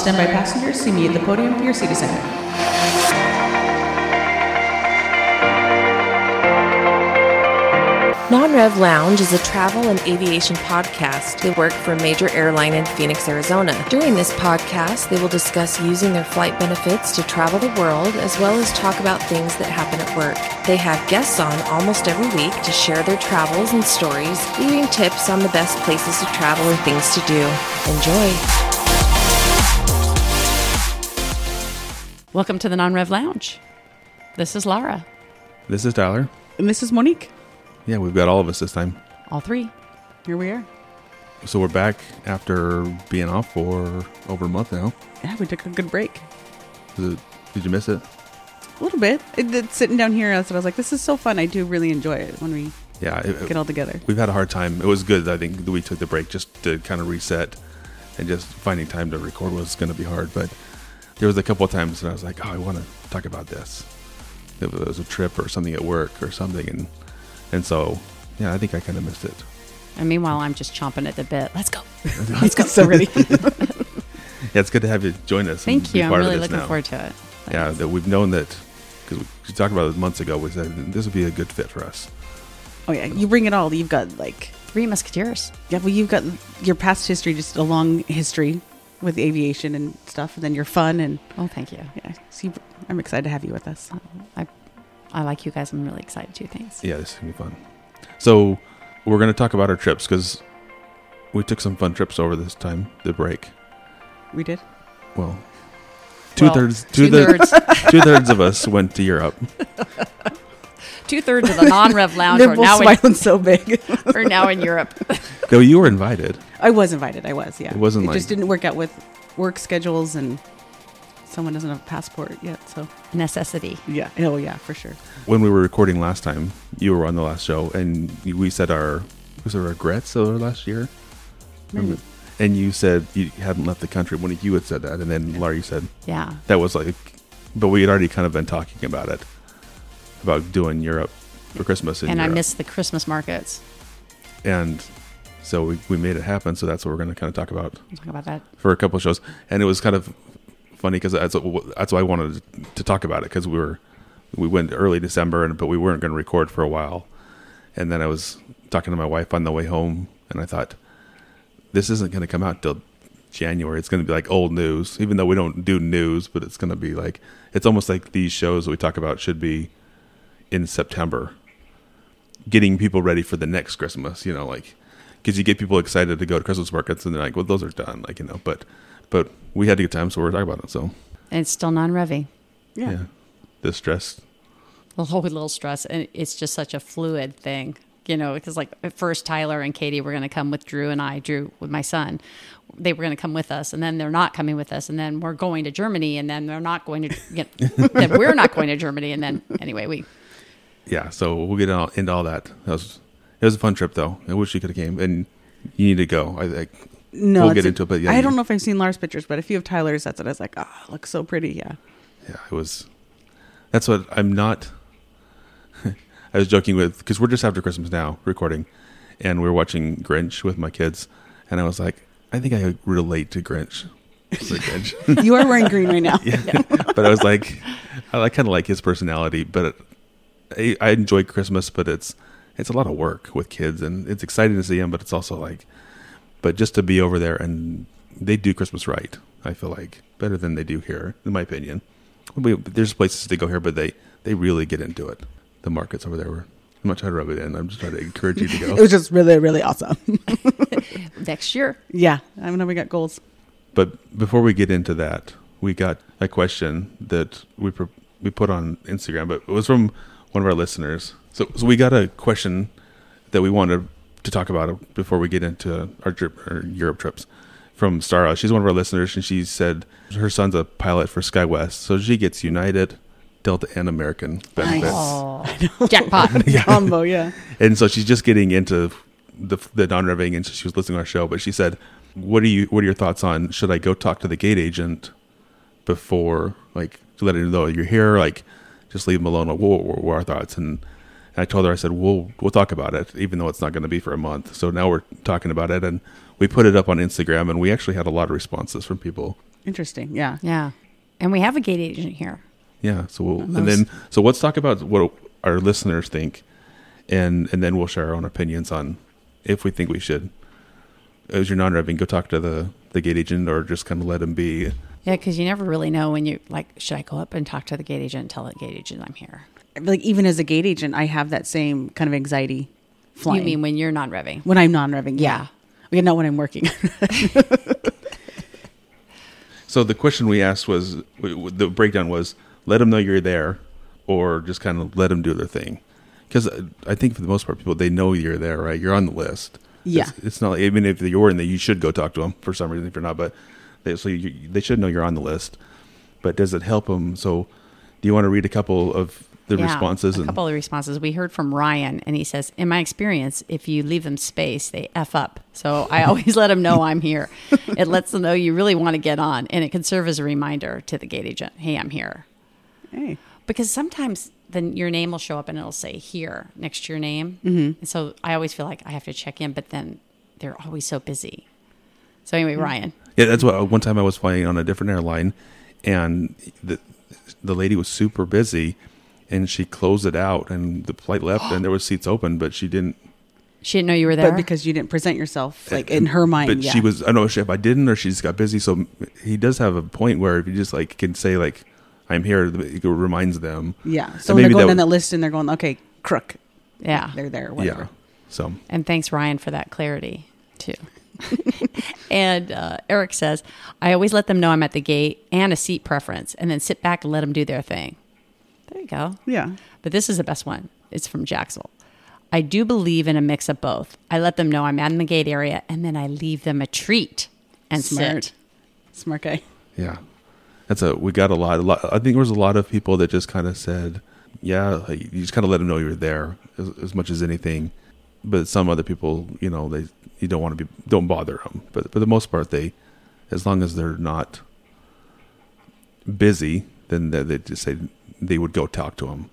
standby passengers, see me at the podium for your seat assignment. Non-Rev Lounge is a travel and aviation podcast. They work for a major airline in Phoenix, Arizona. During this podcast, they will discuss using their flight benefits to travel the world, as well as talk about things that happen at work. They have guests on almost every week to share their travels and stories, leaving tips on the best places to travel and things to do. Enjoy. Welcome to the Non Rev Lounge. This is Lara. This is Tyler. And this is Monique. Yeah, we've got all of us this time. All three. Here we are. So we're back after being off for over a month now. Yeah, we took a good break. Is it, did you miss it? A little bit. It, it- sitting down here, I was like, this is so fun. I do really enjoy it when we Yeah, it, get all together. we've had a hard time. It was good, I think, that we took the break just to kind of reset and just finding time to record was going to be hard. But there was a couple of times that I was like, oh, I want to talk about this. If it was a trip or something at work or something. And, and so, yeah, I think I kind of missed it. And meanwhile, I'm just chomping at the bit. Let's go. Let's go. so ready. Yeah, it's good to have you join us. Thank you. I'm really looking now. forward to it. Yeah, that we've known that because we talked about it months ago. We said this would be a good fit for us. oh, yeah. You bring it all. You've got like, Three Musketeers. yeah, well, you've got your past history, just a long history with aviation and stuff, and then your fun. And Oh, thank you. yeah, so I'm excited to have you with us. Uh, I, I like you guys. I'm really excited too. Thanks. Yeah, this is gonna be fun. So we're gonna talk about our trips because we took some fun trips over this time. The break. We did. Well, two Well, thirds, two two thirds. two thirds of us went to Europe. Two thirds of the non Rev Lounge They're now, smiling in, so big. are now in Europe. No, you were invited. I was invited. I was, yeah. It wasn't It like- just didn't work out with work schedules and someone doesn't have a passport yet. So Necessity. yeah. Oh yeah, for sure. When we were recording last time, you were on the last show, and we said our was it regrets of last year. Maybe. And you said you hadn't left the country. When you had said that, and then Larry said Yeah. that was like, but we had already kind of been talking about it, about doing Europe for Christmas. In and I missed the Christmas markets. and so we, we made it happen. So that's what we're going to kind of talk about We'll talk about that. for a couple of shows. And it was kind of funny because that's what, that's why I wanted to talk about it because we were we went early December, and but we weren't going to record for a while. And then I was talking to my wife on the way home, and I thought this isn't going to come out till January. It's going to be like old news, even though we don't do news, but it's going to be like it's almost like these shows that we talk about should be in September, getting people ready for the next Christmas. You know, like because you get people excited to go to Christmas markets, and they're like, "Well, those are done," like you know. But but we had a good time, so we're talking about it. So And it's still non Revy. Yeah. yeah, the stress. a whole little stress and it's just such a fluid thing you know because like at first tyler and katie were going to come with drew and i drew with my son they were going to come with us and then they're not coming with us and then we're going to germany and then they're not going to get then we're not going to germany and then anyway we yeah, so we'll get into all that. That was it was a fun trip though. I wish you could have came, and you need to go. I, I No, We'll get into it, but yeah, I don't know if I've seen Lars pictures, but a few of Tyler's. That's what I was like. Oh, it looks so pretty. Yeah. yeah, it was. That's what I'm not. I was joking with because we're just after Christmas now recording, and we are watching Grinch with my kids, and I was like, I think I relate to Grinch. Grinch. You are wearing green right now. yeah. but I was like, I kind of like his personality, but I, I enjoy Christmas, but it's it's a lot of work with kids, and it's exciting to see them, but it's also like, but just to be over there and they do Christmas right, I feel like better than they do here, in my opinion. We, there's places to go here, but they they really get into it. The markets over there were. I'm not trying to rub it in. I'm just trying to encourage you to go. It go. was just really, really awesome. next year yeah. I know we got goals. But before we get into that, we got a question that we pro- we put on Instagram, but it was from one of our listeners. So, so we got a question that we wanted to talk about before we get into our, trip, our Europe trips from Stara. She's one of our listeners, and she said her son's a pilot for SkyWest, so she gets United, Delta, and American benefits. oh jackpot Combo. Yeah. And so she's just getting into the the non revving, and so she was listening to our show. But she said, "What are you? What are your thoughts on? Should I go talk to the gate agent before, like, to let him know you're here? Like, just leave him alone? Like, what, what were our thoughts?" And, and I told her, I said, "We'll we'll talk about it, even though it's not going to be for a month." So now we're talking about it, and we put it up on Instagram, and we actually had a lot of responses from people Interesting. Yeah. Yeah. And we have a gate agent here. Yeah. So we'll, Most- and then so let's talk about what our listeners think, and and then we'll share our own opinions on if we think we should. As you're non-revving, go talk to the the gate agent, or just kind of let him be. Yeah, because you never really know when you like, should I go up and talk to the gate agent and tell the gate agent I'm here? Like even as a gate agent, I have that same kind of anxiety flying. You mean when you're non revving? when I'm non-revving? Yeah. yeah. Not when I'm working. So the question we asked was w- w- the breakdown was let them know you're there, or just kind of let them do their thing. Because uh, I think for the most part, people they know you're there, right? You're on the list. Yeah. it's, it's not like, even if you're in there, you should go talk to them for some reason. If you're not, but they, so you, they should know you're on the list. But does it help them? So, do you want to read a couple of the Yeah, responses? A couple of responses. We heard from Ryan, and he says, "In my experience, if you leave them space, they f up. So I always let them know I'm here. It lets them know you really want to get on, and it can serve as a reminder to the gate agent, "Hey, I'm here." hey. Because sometimes then your name will show up and it'll say here next to your name, mm-hmm. and so I always feel like I have to check in, but then they're always so busy. So anyway, Ryan, Yeah, that's what. One time I was flying on a different airline, and the the lady was super busy, and she closed it out, and the flight left, and there was seats open, but she didn't. she didn't know you were there. But because you didn't present yourself, like in her mind, But yeah. she was. I don't know if I didn't, or she just got busy. So he does have a point where if you just like can say like, "I'm here," it reminds them. Yeah. So And when they're going that down that list and they're going, okay, crook. yeah, They're there. Whatever. Yeah. So And thanks, Ryan, for that clarity, too. and uh, Eric says, I always let them know I'm at the gate and a seat preference, and then sit back and let them do their thing. There you go. Yeah. But this is the best one. It's from Jacksel. I do believe in a mix of both. I let them know I'm in the gate area, and then I leave them a treat and Smart. sit. Smart guy. yeah, that's a. We got a lot. A lot. I think there was a lot of people that just kind of said, "Yeah," like, you just kind of let them know you're there as, as much as anything. But some other people, you know, they you don't want to be don't bother them. But for the most part, they, as long as they're not busy, then they, they just say they would go talk to him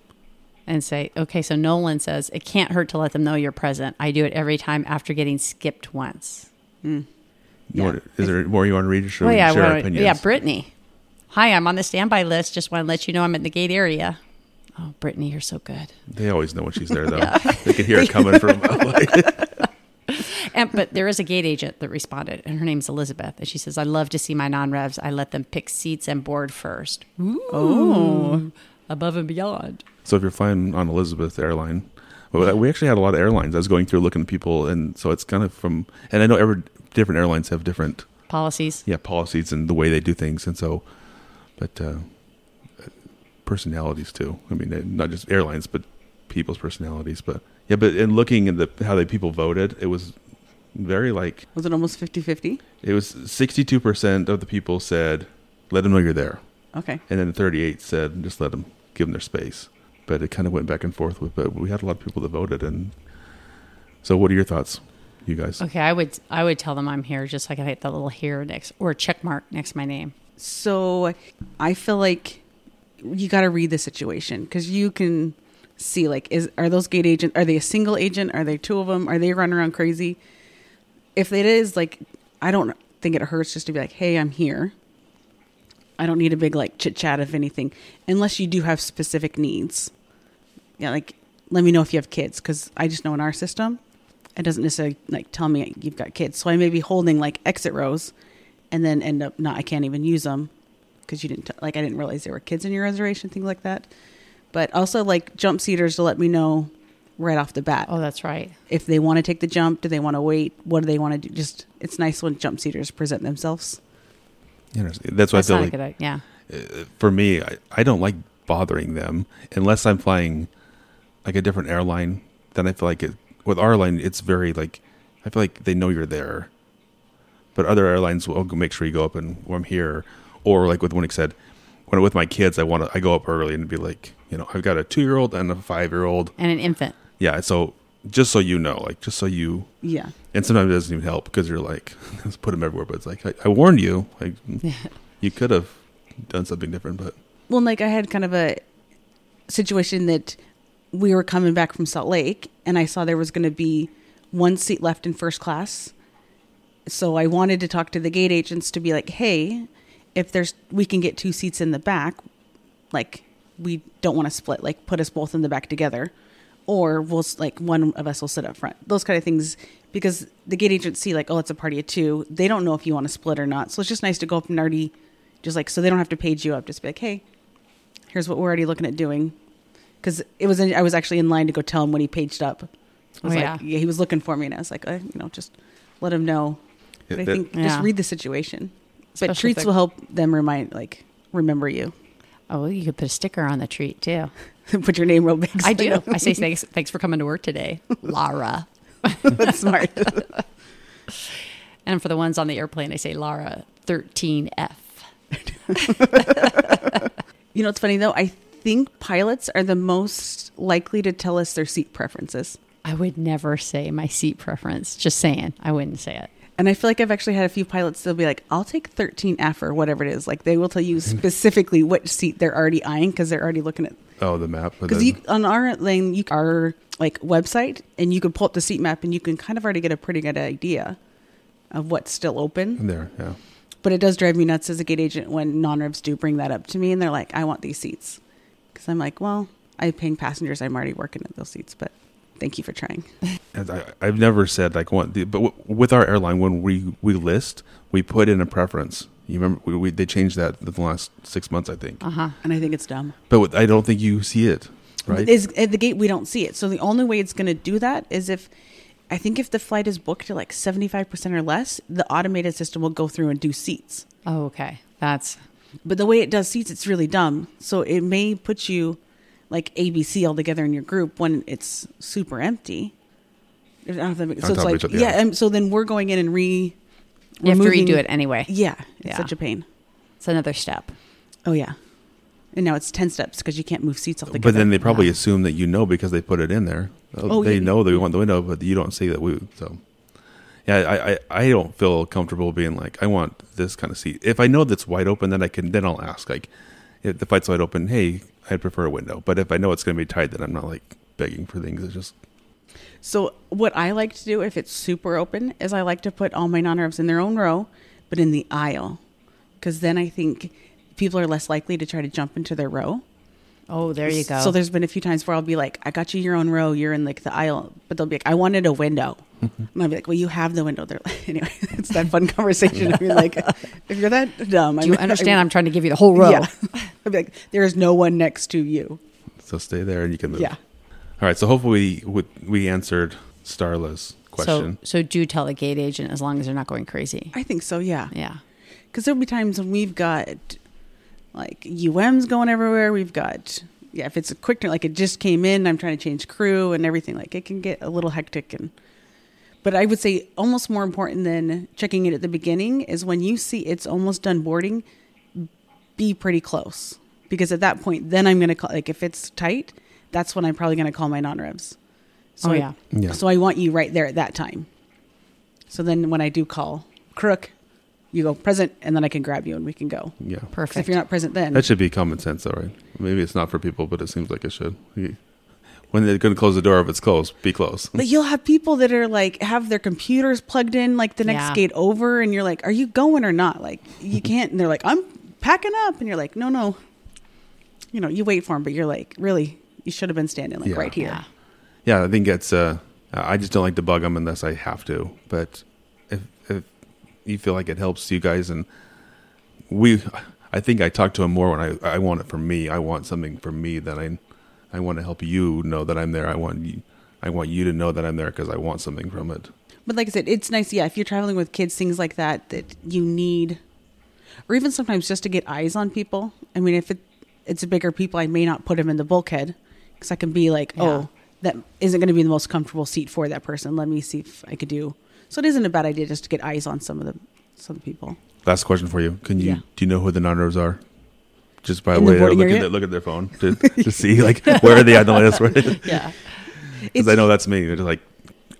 And say, okay, so Nolan says, it can't hurt to let them know you're present. I do it every time after getting skipped once. Hmm. You Yeah. want, is there more you want to read? Or should Oh yeah, share our well, opinions? yeah, Brittany. Hi, I'm on the standby list. Just want to let you know I'm in the gate area. Oh, Brittany, you're so good. They always know when she's there, though. They can hear it coming from. Like, And, but there is a gate agent that responded, and her name's Elizabeth. And she says, I love to see my non revs. I let them pick seats and board first. Ooh. Above and beyond. so if you're flying on Elizabeth Airline, well, we actually had a lot of airlines. I was going through looking at people, and so it's kind of from. And I know every different airlines have different Policies. yeah policies and the way they do things, and so, but uh, personalities too. I mean, not just airlines, but people's personalities. But yeah, but in looking at the how the people voted, it was very like Was it almost 50 50? it was 62 percent of the people said, "Let them know you're there." Okay. and then 38 said just let them give them their space but it kind of went back and forth with but we had a lot of people that voted and so what are your thoughts you guys Okay, I would I would tell them I'm here just like I hit the little here next or check mark next to my name. So I feel like you got to read the situation because you can see like is are those gate agent are they a single agent are they two of them are they running around crazy if it is like i don't think it hurts just to be like hey i'm here. I don't need a big like chit chat if anything unless you do have specific needs. Yeah like let me know if you have kids because i just know in our system it doesn't necessarily like tell me you've got kids. So i may be holding like exit rows and then end up not i can't even use them because you didn't t- like i didn't realize there were kids in your reservation things like that. But also like jump seaters to let me know right off the bat Oh, that's right. if they want to take the jump do they want to wait what do they want to do just it's nice when jump seaters present themselves you know, that's why i feel a good like idea. Yeah. Uh, for me I, I don't like bothering them unless i'm flying like a different airline then i feel like it with our line it's very like i feel like they know you're there but other airlines will make sure you go up and well, i'm here or like with Winnick said when I'm with my kids i want to i go up early and be like you know i've got a two year old and a five year old And an infant. Yeah so just so you know like just so you yeah. And sometimes it doesn't even help because you're like let's put them everywhere but it's like i, I warned you like you could have done something different but well like i had kind of a situation that we were coming back from salt lake and i saw there was going to be one seat left in first class. So i wanted to talk to the gate agents to be like hey if there's we can get two seats in the back, like we don't want to split, like put us both in the back together, or we'll like one of us will sit up front. Those kind of things because the gate agents see like oh it's a party of two. They don't know if you want to split or not. So it's just nice to go up and already just like so they don't have to page you up. Just be like hey, here's what we're already looking at doing. Because it was in, I was actually in line to go tell him when he paged up. I was Oh, like, yeah. yeah, he was looking for me, and I was like, uh, you know, just let him know. But I think Yeah. just read the situation. But Especially if treats will help them remind, like, remember you. Oh, you could put a sticker on the treat too. Put your name real big. so I do. I say thanks. Thanks for coming to work today, Lara. That's smart. And for the ones on the airplane, I say Lara thirteen F. you know, it's funny though. I think pilots are the most likely to tell us their seat preferences. I would never say my seat preference. Just saying, I wouldn't say it. And I feel like I've actually had a few pilots. They'll be like, "I'll take 13F or whatever it is." Like they will tell you specifically which seat they're already eyeing because they're already looking at Oh, the map. Because then- on our lane, you our like website, and you can pull up the seat map, and you can kind of already get a pretty good idea of what's still open. there, yeah. But it does drive me nuts as a gate agent when non-revs do bring that up to me, and they're like, "I want these seats," because I'm like, "Well, I'm paying passengers. I'm already working at those seats, but thank you for trying." I, I've never said like one, but w- with our airline, when we we list, we put in a preference. You remember we, we they changed that in the last six months, I think. Uh huh. And I think it's dumb. But with, I don't think you see it, right? Is at the gate we don't see it. So the only way it's going to do that is if I think if the flight is booked to like 75% or less, the automated system will go through and do seats. Oh, okay. That's But the way it does seats, it's really dumb. So it may put you like ABC all together in your group when it's super empty. I don't know if that makes- So it's like, yeah. yeah. and so then we're going in and re. You have to redo it anyway. Yeah, it's Yeah. such a pain. It's another step. Oh yeah, and now it's ten steps because you can't move seats all together. but then they probably Yeah. assume that you know because they put it in there. Uh, oh, they yeah. know that we want the window, but you don't see that we. So, yeah, I, I I don't feel comfortable being like I want this kind of seat. If I know that's wide open, then I can then I'll ask like if the flight's wide open. Hey, I'd prefer a window. But if I know it's going to be tight, then I'm not like begging for things. It's just So what I like to do if it's super open is I like to put all my non-revs in their own row, but in the aisle, because then I think people are less likely to try to jump into their row. Oh, there you go. So there's been a few times where I'll be like, I got you your own row, you're in like the aisle, but they'll be like, I wanted a window. and I'll be like, well, you have the window. They're like, anyway, it's that fun conversation. I mean, like, if you're that dumb, Do you understand? I'm trying to give you the whole row. Yeah. I'll be like, there is no one next to you. so stay there and you can move. Yeah. All right. So hopefully we we answered Starla's question. So, so do tell the gate agent as long as they're not going crazy. I think so, yeah. Yeah. Because there'll be times when we've got like UMs going everywhere. We've got yeah, if it's a quick turn, like it just came in, I'm trying to change crew and everything. Like it can get a little hectic and. But I would say almost more important than checking it at the beginning is when you see it's almost done boarding, be pretty close because at that point, then I'm going to call like if it's tight, that's when I'm probably going to call my non-revs. So Oh, I- yeah. Yeah. So I want you right there at that time. So then when I do call crook, you go present, and then I can grab you and we can go. Yeah. Perfect. If you're not present, then That should be common sense, though, right? Maybe it's not for people, but it seems like it should. When they're going to close the door, if it's closed, be close. but you'll have people that are like have their computers plugged in like the next Yeah. gate over, and you're like, "Are you going or not?" Like you can't, and they're like, "I'm packing up," and you're like, "No, no." You know, you wait for them, but you're like, "Really? You should have been standing like Yeah. right here." Yeah. Yeah, I think it's. Uh, I just don't like to bug them unless I have to. But if if you feel like it helps you guys, and we, I think I talk to him more when I I want it for me. I want something for me that I I want to help you know that I'm there. I want you. I want you to know that I'm there because I want something from it. But like I said, it's nice. Yeah, if you're traveling with kids, things like that that you need, or even sometimes just to get eyes on people. I mean, if it it's a bigger people, I may not put them in the bulkhead because I can be like, oh, Yeah. oh, that isn't going to be the most comfortable seat for that person. Let me see if I could do. So it isn't a bad idea just to get eyes on some of the some people. Last question for you: Can you Yeah. do you know who the non-revs are? Just by In the way of boarding look at, their, look at their phone to, to see like where are they on the list? Because Yeah. It's I know that's me. It's like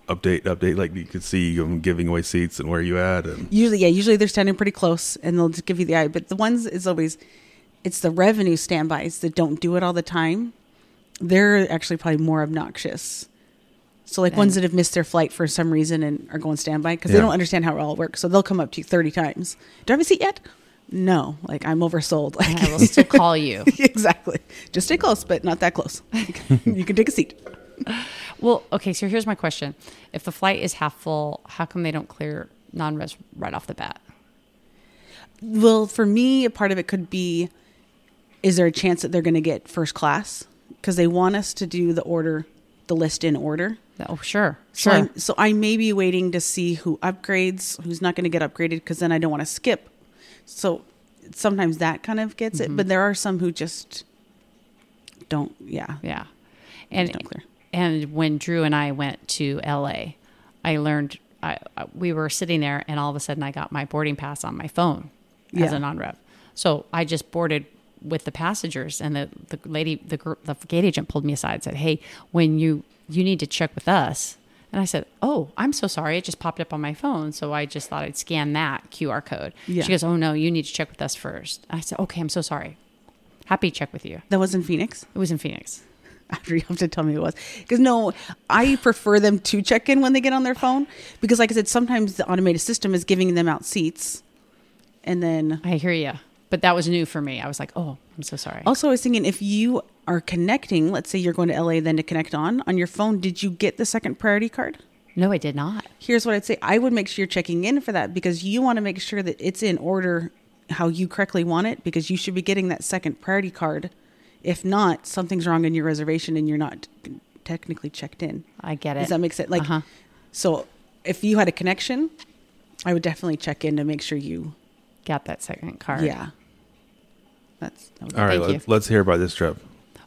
update, update. Like you can see them giving away seats and where you at, and usually yeah, usually they're standing pretty close and they'll just give you the eye. But the ones is always it's the revenue standbys that don't do it all the time. They're actually probably more obnoxious. So like ones that have missed their flight for some reason and are going standby because they Yeah. don't understand how it all works. So they'll come up to you thirty times. Do I have a seat yet? no, like I'm oversold. Like I will still call you. exactly. Just stay close, but not that close. you can take a seat. Well, okay, so here's my question. If the flight is half full, how come they don't clear non res right off the bat? Well, for me, a part of it could be is there a chance that they're going to get first class? Because they want us to do the order, the list in order. Oh, sure. So, Sure. I'm, so I may be waiting to see who upgrades, who's not going to get upgraded, because then I don't want to skip. So sometimes that kind of gets Mm-hmm. it, but there are some who just don't. Yeah, yeah. And, and when Drew and I went to LA, I learned I, we were sitting there and all of a sudden I got my boarding pass on my phone as Yeah. a non-rev. So I just boarded with the passengers and the, the lady, the, the gate agent pulled me aside and said, Hey, when you, you need to check with us. And I said, Oh, I'm so sorry. It just popped up on my phone. So I just thought I'd scan that QR code. Yeah. She goes, Oh no, you need to check with us first. I said, Okay, I'm so sorry. Happy to check with you. That was in Phoenix. It was in Phoenix. After you have to tell me it was, because no, I prefer them to check in when they get on their phone, because like I said, sometimes the automated system is giving them out seats, and then I hear you. But that was new for me. I was like, oh, I'm so sorry. also I was thinking if you are connecting, let's say you're going to LA, then to connect on on your phone, did you get the second priority card? no, I did not. here's what I'd say. I would make sure you're checking in for that because you want to make sure that it's in order how you correctly want it because you should be getting that second priority card. If not, something's wrong in your reservation and you're not technically checked in. I get it. Does that make sense? Like, Uh-huh. so if you had a connection, I would definitely check in to make sure you, Got that second card. yeah. That's, that would- All right, Thank let, let's hear about this trip.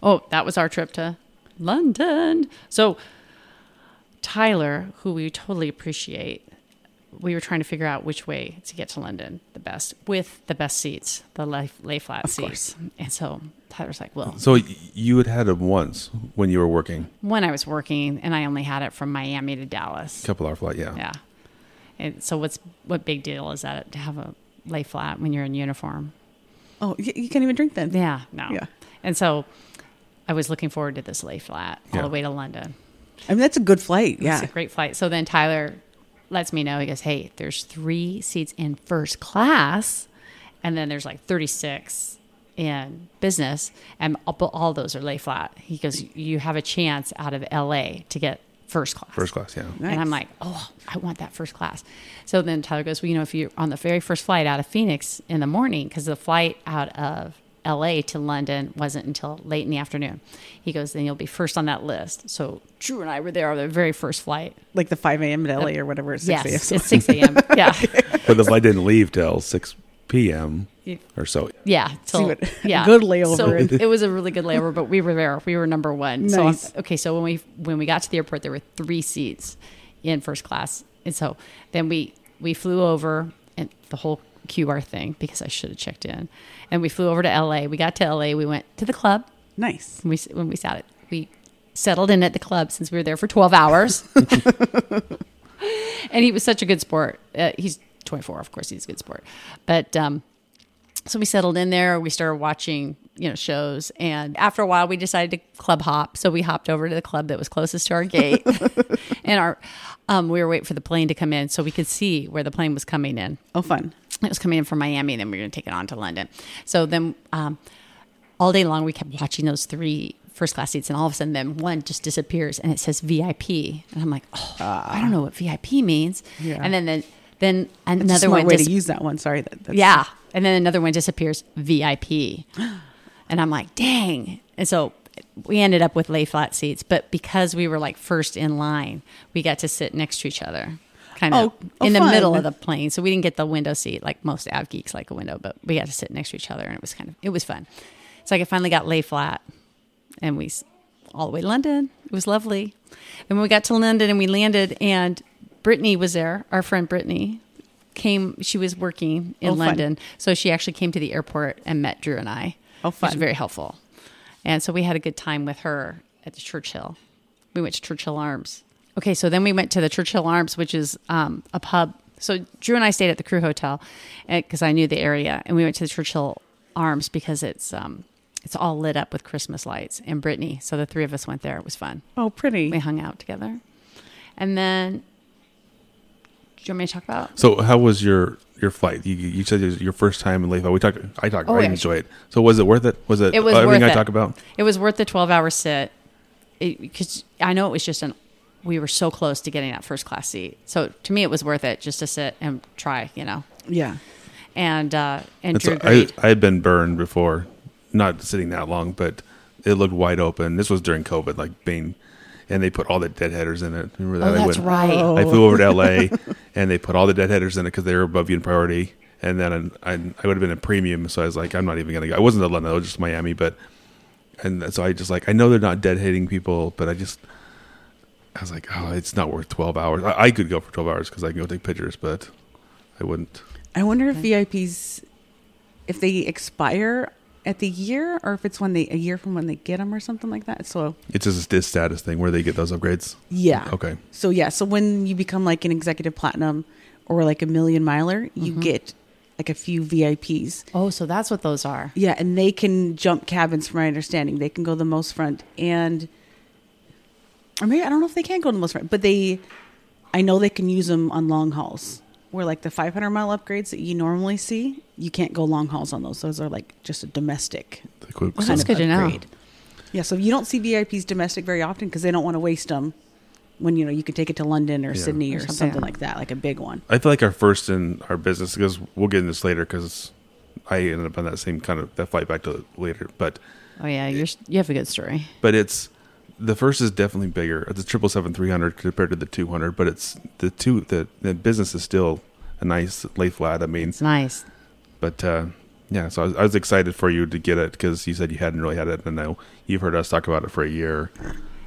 Oh, that was our trip to London. So Tyler, who we totally appreciate, we were trying to figure out which way to get to London the best with the best seats, the lay, lay flat seats. And so Tyler's like, well, So you had had it once when you were working, when I was working and I only had it from Miami to Dallas. couple hour flight, yeah. Yeah. And so what's what big deal is that to have a lay flat when you're in uniform? Oh, you, you can't even drink then. Yeah, no. Yeah. And so I was looking forward to this lay flat all Yeah. the way to London. I mean, that's a good flight. It's Yeah. a great flight. So then Tyler lets me know. He goes, "Hey, there's three seats in first class, and then there's like 36 in business, and all, all those are lay flat." He goes, "You have a chance out of LA to get first class." First class, yeah. Nice. And I'm like, "Oh, I want that first class." So then Tyler goes, "Well, you know, if you're on the very first flight out of Phoenix in the morning, because the flight out of LA to London wasn't until late in the afternoon." He goes, "Then you'll be first on that list." So Drew and I were there on the very first flight. Like the 5 a.m. to LA or whatever, 6 a.m. Yes, So- it's 6 a.m. Yeah. But the flight didn't leave till 6 p.m. or so. Yeah. till- what- yeah. good layover. So it was a really good layover, but we were there. We were number one. So, I'm- okay. So when we, when we got to the airport, there were three seats in first class. And so then we, we flew over and the whole QR thing because I should have checked in and we flew over to LA. We got to LA. We went to the club. nice. When we, when we sat it, we settled in at the club since we were there for 12 hours. and he was such a good sport. Uh, he's 24, of course, he's a good sport. But um, so we settled in there. We started watching, you know, shows, and after a while, we decided to club hop. So we hopped over to the club that was closest to our gate, and our um, we were waiting for the plane to come in so we could see where the plane was coming in Oh, fun. it was coming in from Miami, and then we were going to take it on to London. So then, um, all day long, we kept watching those three first class seats, and all of a sudden, then one just disappears, and it says VIP, and I'm like, oh, I don't know what VIP means. Yeah. And then then then That's a another one way dis- to use that one. Sorry. That, that's, yeah, and then another one disappears VIP, and I'm like, dang. And so we ended up with lay flat seats, but because we were like first in line, we got to sit next to each other, kind of Oh, oh, in the fun. middle of the plane. So we didn't get the window seat like most av geeks like a window, but we got to sit next to each other, and it was kind of it was fun. So I finally got lay flat, and we all the way to London. It was lovely. And when we got to London and we landed, and Brittany was there, our friend Brittany came. She was working in Oh, fun. London, so she actually came to the airport and met Drew and I. Oh, Which was very helpful. And so we had a good time with her at the Churchill. We went to Churchill Arms. Okay, so then we went to the Churchill Arms, which is um, a pub. So Drew and I stayed at the Crew Hotel because I knew the area, and we went to the Churchill Arms because it's um, it's all lit up with Christmas lights. And Brittany, so the three of us went there. It was fun. Oh, pretty. We hung out together, and then. Do you want me to talk about? So how was your your flight. You, you said it was your first time in lay flat. We talked. I talked. Oh, I yeah. enjoy it. So was it worth it? Was it? It was everything worth I it. talk about. It was worth the 12 hour sit because I know it was just an, we were so close to getting that first class seat. So to me, it was worth it just to sit and try, you know. Yeah. And, uh, and It's- Drew I. I had been burned before, not sitting that long, but it looked wide open. This was during COVID, like being, and they put all the deadheaders in it. Remember that? oh, I that's went- right. Oh. I flew over to LA, and they put all the deadheaders in it because they were above you in priority. And then I, I, I would have been a premium, so I was like, I'm not even gonna go. I wasn't to London, I was just Miami, but and so I just like I know they're not deadheading people, but I just I was like, oh, it's not worth 12 hours. I, I could go for 12 hours because I can go take pictures, but I wouldn't. I wonder if VIPs, if they expire at the year or if it's when they a year from when they get them or something like that. So It's just this status thing where they get those upgrades. yeah. Okay. So yeah. So when you become like an executive platinum or like a million miler, you mm-hmm. get like a few VIPs. Oh, so that's what those are. Yeah, and they can jump cabins. From my understanding, they can go the most front, and or maybe I don't know if they can go the most front, but they, I know they can use them on long hauls. Where like the 500 mile upgrades that you normally see, you can't go long hauls on those. Those are like just a domestic Well, kind that's of good to know. upgrade. Yeah, so you don't see VIPs domestic very often because they don't want to waste them. When you know you could take it to London or Yeah. Sydney Or or, something. something like that, like a big one. I feel like our first in our business because we'll get into this later because I ended up on that same kind of that flight back to later, but Oh, yeah. You're, you have a good story. but it's the first is definitely bigger. It's a triple seven three hundred compared to the two hundred, but it's the two the the business is still a nice lay flat. I mean, It's nice. but uh, yeah, so I was, I was excited for you to get it because you said you hadn't really had it, and now you've heard us talk about it for a year.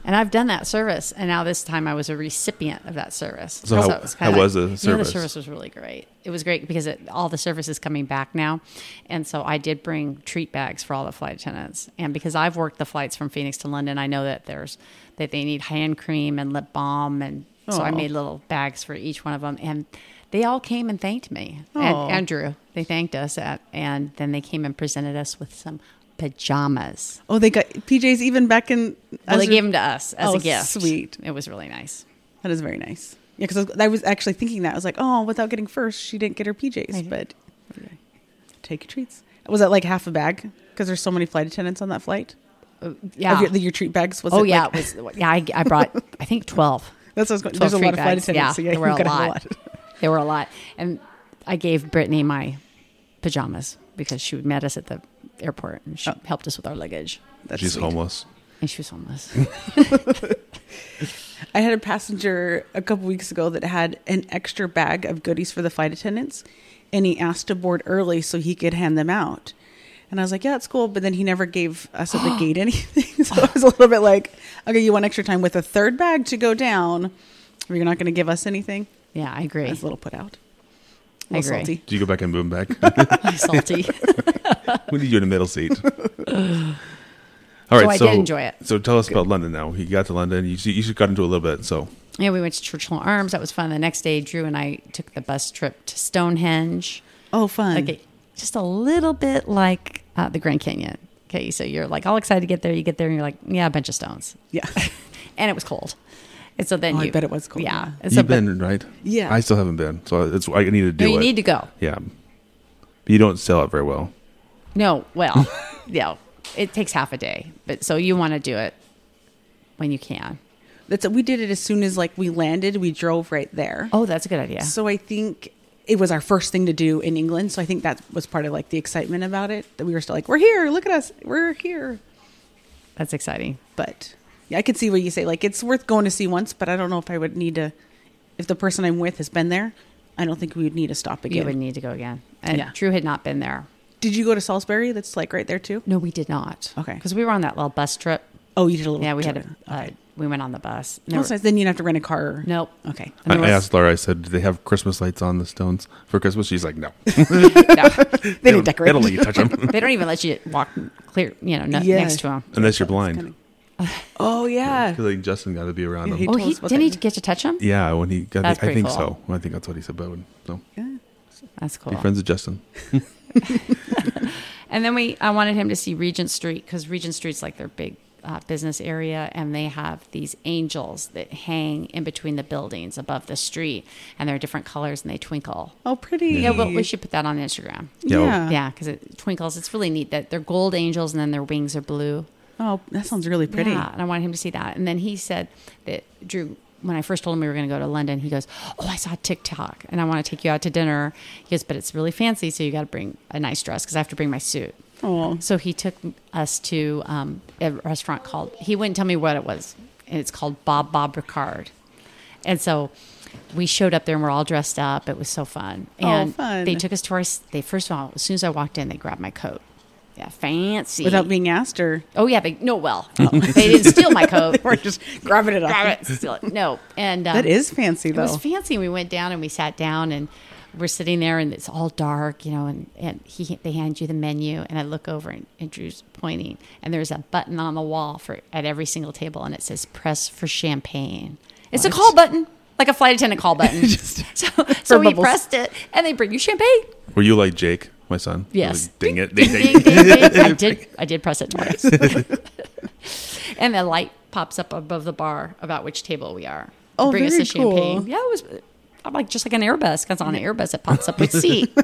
And I've done that service, and now this time I was a recipient of that service. So how- it was how kinda was the You know, the service? service was really great. It was great because it, all the service is coming back now, and so I did bring treat bags for all the flight attendants. And because I've worked the flights from Phoenix to London, I know that there's that they need hand cream and lip balm, and so I oh. made little bags for each one of them, and they all came and thanked me. And oh. Andrew, they thanked us, at, and then they came and presented us with some pajamas. Oh, they got PJs even back in. Well, they gave them to us as Oh, a gift. sweet. It was really nice. That is very nice. Yeah, because I was actually thinking that I was like, oh, without getting first, she didn't get her PJs, but take your treats. Was that like half a bag? Because there's so many flight attendants on that flight. Uh, yeah. Your, your treat bags. Was oh it yeah, like- it was. Yeah, I, I brought. I think twelve. that's what I was going. 12 There's a lot of flight bags. attendants. Yeah, so yeah, there were a gotta have lot. There were a lot, and I gave Brittany my pajamas because she met us at the airport and she oh. helped us with our luggage, That's She's sweet. homeless. and she was homeless. I had a passenger a couple weeks ago that had an extra bag of goodies for the flight attendants, and he asked to board early so he could hand them out. And I was like, "Yeah, it's cool," but then he never gave us at the gate anything, so I was a little bit like, "Okay, you want extra time with a third bag to go down? Or you're not going to give us anything?" yeah, I I agree. was a little put out. I A little agree. salty. Do you go back and move them back? Salty. we need you in the middle seat. All right, So I did enjoy it. So tell us about London now. You got to London. You you got into a little bit. So yeah, we went to Churchill Arms. That was fun. The next day, Drew and I took the bus trip to Stonehenge. Oh, fun! like a, just a little bit like uh, the Grand Canyon. Okay, so you're like all excited to get there. You get there and you're like, yeah, a bunch of stones, yeah, and it was cold. And so then Oh, I you, bet it was cool. Yeah, yeah. And so, you've but- been right. Yeah. I still haven't been. So it's I need to do no, you it. need to go. Yeah, but you don't sell it very well. No, well, yeah, it takes half a day, but so you want to do it when you can. that's we did it as soon as like we landed. We drove right there. Oh, that's a good idea. So I think it was our first thing to do in England. So I think that was part of like the excitement about it that we were still like, we're here, look at us, we're here. That's exciting. But yeah, I could see what you say. Like it's worth going to see once, but I don't know if I would need to. If the person I'm with has been there, I don't think we would need to stop again. You again. would need to go again. And Yeah. Drew had not been there. Did you go to Salisbury? That's like right there too. No, we did not. Okay. because we were on that little bus trip. Oh, you did a little. Yeah, we had tour. a. Uh, we went on the bus. And Oh, there were- then you'd have to rent a car. nope. Okay. I, there I asked Laura. I said, "Do they have Christmas lights on the stones for Christmas?" She's like, "No, no. They didn't decorate. They don't let you touch them they don't even let you walk clear, you know, no, Yeah. next to them unless you're blind." Kinda- Oh yeah. I feel like Justin got to be around Yeah, them. he- Oh, he didn't he get to touch him? Yeah, when he got, That's I think pretty so. I think that's what he said. But so Yeah. That's cool. be friends with Justin. And then we, I wanted him to see Regent Street because Regent Street's like their big uh, business area, and they have these angels that hang in between the buildings above the street, and they're different colors and they twinkle. Oh, pretty. Yeah, well, we should put that on Instagram. Yeah. Yeah, because it twinkles. It's really neat that they're gold angels, and then their wings are blue. Oh, that sounds really pretty. Yeah, and I wanted him to see that. And then he said that Drew, when I first told him we were going to go to London, he goes, "Oh, I saw TikTok, and I want to take you out to dinner." He goes, "But it's really fancy, so you got to bring a nice dress because I have to bring my suit." Oh, So he took us to um, a restaurant called. He wouldn't tell me what it was, and it's called Bob Bob Ricard. And so we showed up there and we're all dressed up. It was so fun. Oh, And fun. they took us to our. They first of all, as soon as I walked in, they grabbed my coat. Yeah, fancy. without being asked, or Oh yeah, they no well. they didn't steal my coat. we're just grabbing it off. Grab it, steal it. No, and uh, That is fancy, though. it was fancy. We went down and we sat down and we're sitting there and it's all dark, you know, and, and he they hand you the menu and I look over and, and Drew's pointing and there's a button on the wall for at every single table and it says press for champagne. It's a call button. Like a flight attendant call button. Just so so we bubbles. pressed it and they bring you champagne. Were you like Jake, my son? Yes. Like, Ding it. Ding, Ding, ding. I did. I did press it twice. and the light pops up above the bar about which table we are. Oh, bring us very the champagne. cool. Yeah, it was. I'm like just like an Airbus. Because on an Airbus, it pops up with seat.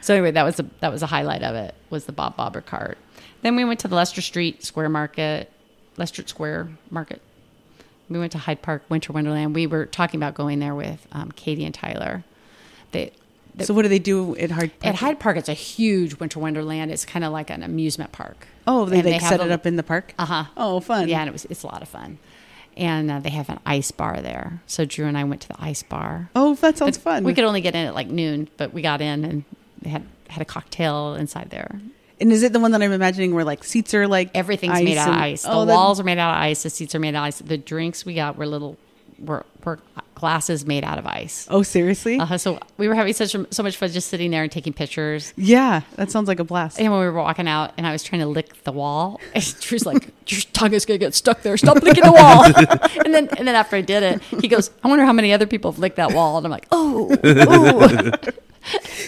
so anyway, that was the that was a highlight of it. Was the Bob Bobber cart. Then we went to the Leicester Street Square Market, Leicester Square Market. We went to Hyde Park Winter Wonderland. We were talking about going there with um, Katie and Tyler. They, they So, what do they do at Hyde Park? at Hyde Park, it's a huge winter wonderland. It's kind of like an amusement park. Oh, they have set a- it up in the park. Uh-huh. Oh, fun. Yeah, and it was it's a lot of fun. And uh, they have an ice bar there. So Drew and I went to the ice bar. Oh, that sounds But fun. We could only get in at like noon, but we got in and they had had a cocktail inside there. and is it the one that I'm imagining where like seats are like Everything's made out of and- ice. The Oh, that- walls are made out of ice. The seats are made out of ice. The drinks we got were little were, were glasses made out of ice. Oh, seriously? Uh, so we were having such so much fun just sitting there and taking pictures. Yeah, that sounds like a blast. And when we were walking out, and I was trying to lick the wall, and Drew's like, "Your tongue is gonna get stuck there. Stop licking the wall." and then, and then after I did it, he goes, "I wonder how many other people have licked that wall." And I'm like, "Oh, oh."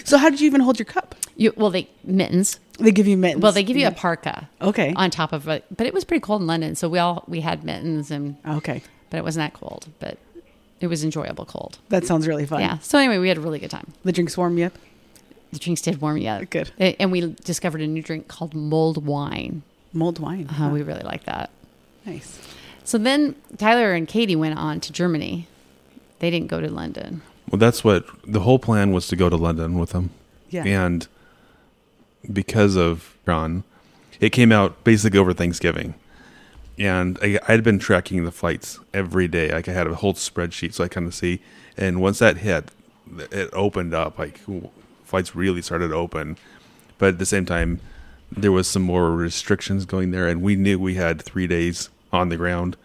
So, how did you even hold your cup? you well, they mittens. They give you mittens. Well, they give you a parka, Okay. on top of it. But it was pretty cold in London, so we all we had mittens, and Okay, but it wasn't that cold, but it was enjoyable cold. that sounds really fun. Yeah. So anyway, we had a really good time. The drinks warm you up. The drinks did warm me up. Good. And we discovered a new drink called mulled wine. Mulled wine. Uh, we really like that. Nice. So then Tyler and Katie went on to Germany. They didn't go to London. Well, that's what the whole plan was to go to London with them. Yeah. And because of John, it came out basically over Thanksgiving. And I, had been tracking the flights every day. Like I had a whole spreadsheet so I kind of see. And once that hit, it opened up. Like flights really started to open. But at the same time, there was some more restrictions going there. And we knew we had three days on the ground.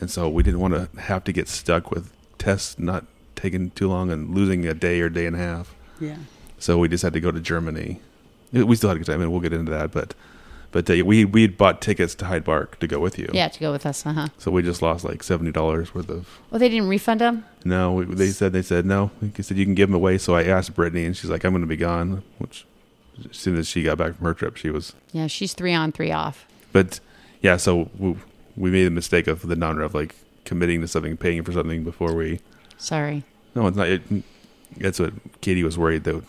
And so we didn't want to have to get stuck with tests not taking too long and losing a day or day and a half. Yeah. So we just had to go to Germany. We still had a good time, and we'll get into that. But but uh, we we had bought tickets to Hyde Park to go with you. Yeah, to go with us. Uh huh. So we just lost like seventy dollars worth of. Well, they didn't refund them. No, we, they said they said no. They said you can give them away. So I asked Brittany, and she's like, "I'm going to be gone." Which as soon as she got back from her trip, she was. Yeah, she's three on, three off. But yeah, so we, we made a mistake of the non-rev, like committing to something, paying for something before we. Sorry. No, it's not. It, that's what Katie was worried that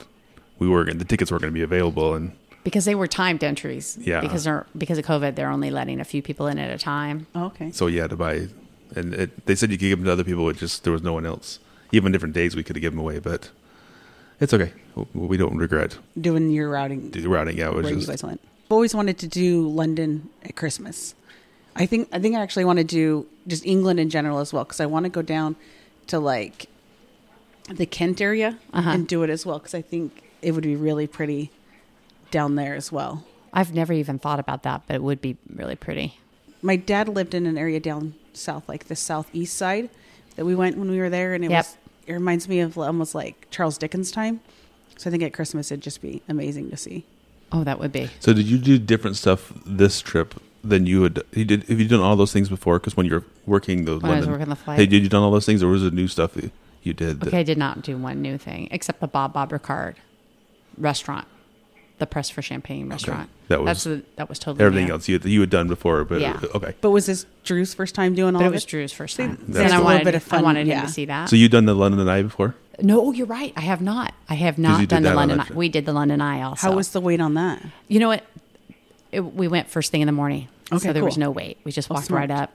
we were the tickets weren't going to be available, and Because they were timed entries. Yeah. Because they're because of COVID, they're only letting a few people in at a time. Oh, okay. so you had to buy. And it, they said you could give them to other people. It just there was no one else. Even different days we could have given them away, but it's okay. We don't regret Doing your routing the routing. Yeah, it was where you guys went. I've always wanted to do London at Christmas. I think I think I actually want to do just England in general as well because I want to go down to like the Kent area Uh-huh. and do it as well because I think it would be really pretty down there as well. I've never even thought about that, but it would be really pretty. My dad lived in an area down south, like the southeast side, that we went when we were there, and it Yep. was it reminds me of almost like Charles Dickens' time. So I think at Christmas it'd just be amazing to see. Oh, that would be. So did you do different stuff this trip than you had? You did. Have you done all those things before? Because when you're working the When I was London, working the flight. hey, did you done all those things, or was it new stuff that you did? that- Okay, I did not do one new thing except the Bob Bob Ricard restaurant. The Press for Champagne restaurant. That was- That's the, that was totally Everything new. else you had, you had done before, but Yeah. okay. But was this Drew's first time doing all But it of was it? Drew's first See, time. that's and a I little wanted, bit of I fun, wanted yeah. him to see that. So you done the London Eye before? no, you're right. I have not. I have not did done the on London. that Eye. trip. We did the London Eye also. How was the wait on that? You know what? It, we went first thing in the morning, Okay, so there was cool. no wait. We just Well, walked right up.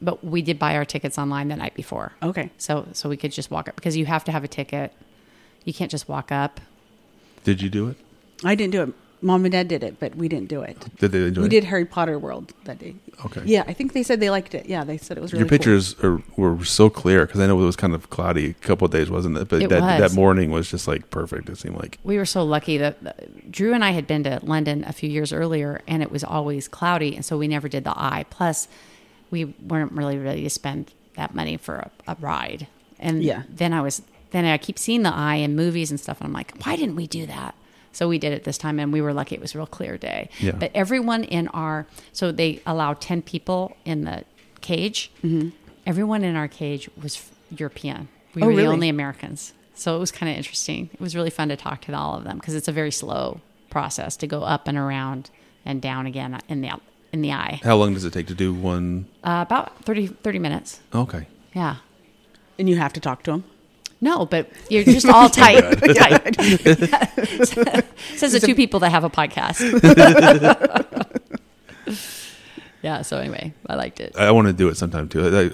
But we did buy our tickets online the night before. Okay. So so we could just walk up because you have to have a ticket. You can't just walk up. Did you do it? I didn't do it. Mom and Dad did it, but we didn't do it. Did they enjoy We it? did Harry Potter World that day. Okay. Yeah, I think they said they liked it. Yeah, they said it was really Your cool. pictures are, were so clear because I know it was kind of cloudy a couple of days, wasn't it? But It that was. that morning was just like perfect. It seemed like We were so lucky that that Drew and I had been to London a few years earlier, and it was always cloudy, and so we never did the eye. Plus, we weren't really ready to spend that money for a, a ride. And Yeah. then I was then I keep seeing the eye in movies and stuff, and I'm like, why didn't we do that? So we did it this time, and we were lucky. It was a real clear day. Yeah. But everyone in our so they allow ten people in the cage. Mm-hmm. Everyone in our cage was European. We Oh, were the only Americans. So it was kind of interesting. It was really fun to talk to all of them because it's a very slow process to go up and around and down again in the in the eye. how long does it take to do one? Uh, about 30, 30 minutes. Okay. Yeah. and you have to talk to them. No, but you're just all tight. tight. Says the two people that have a podcast. yeah. So anyway, I liked it. I want to do it sometime too. I,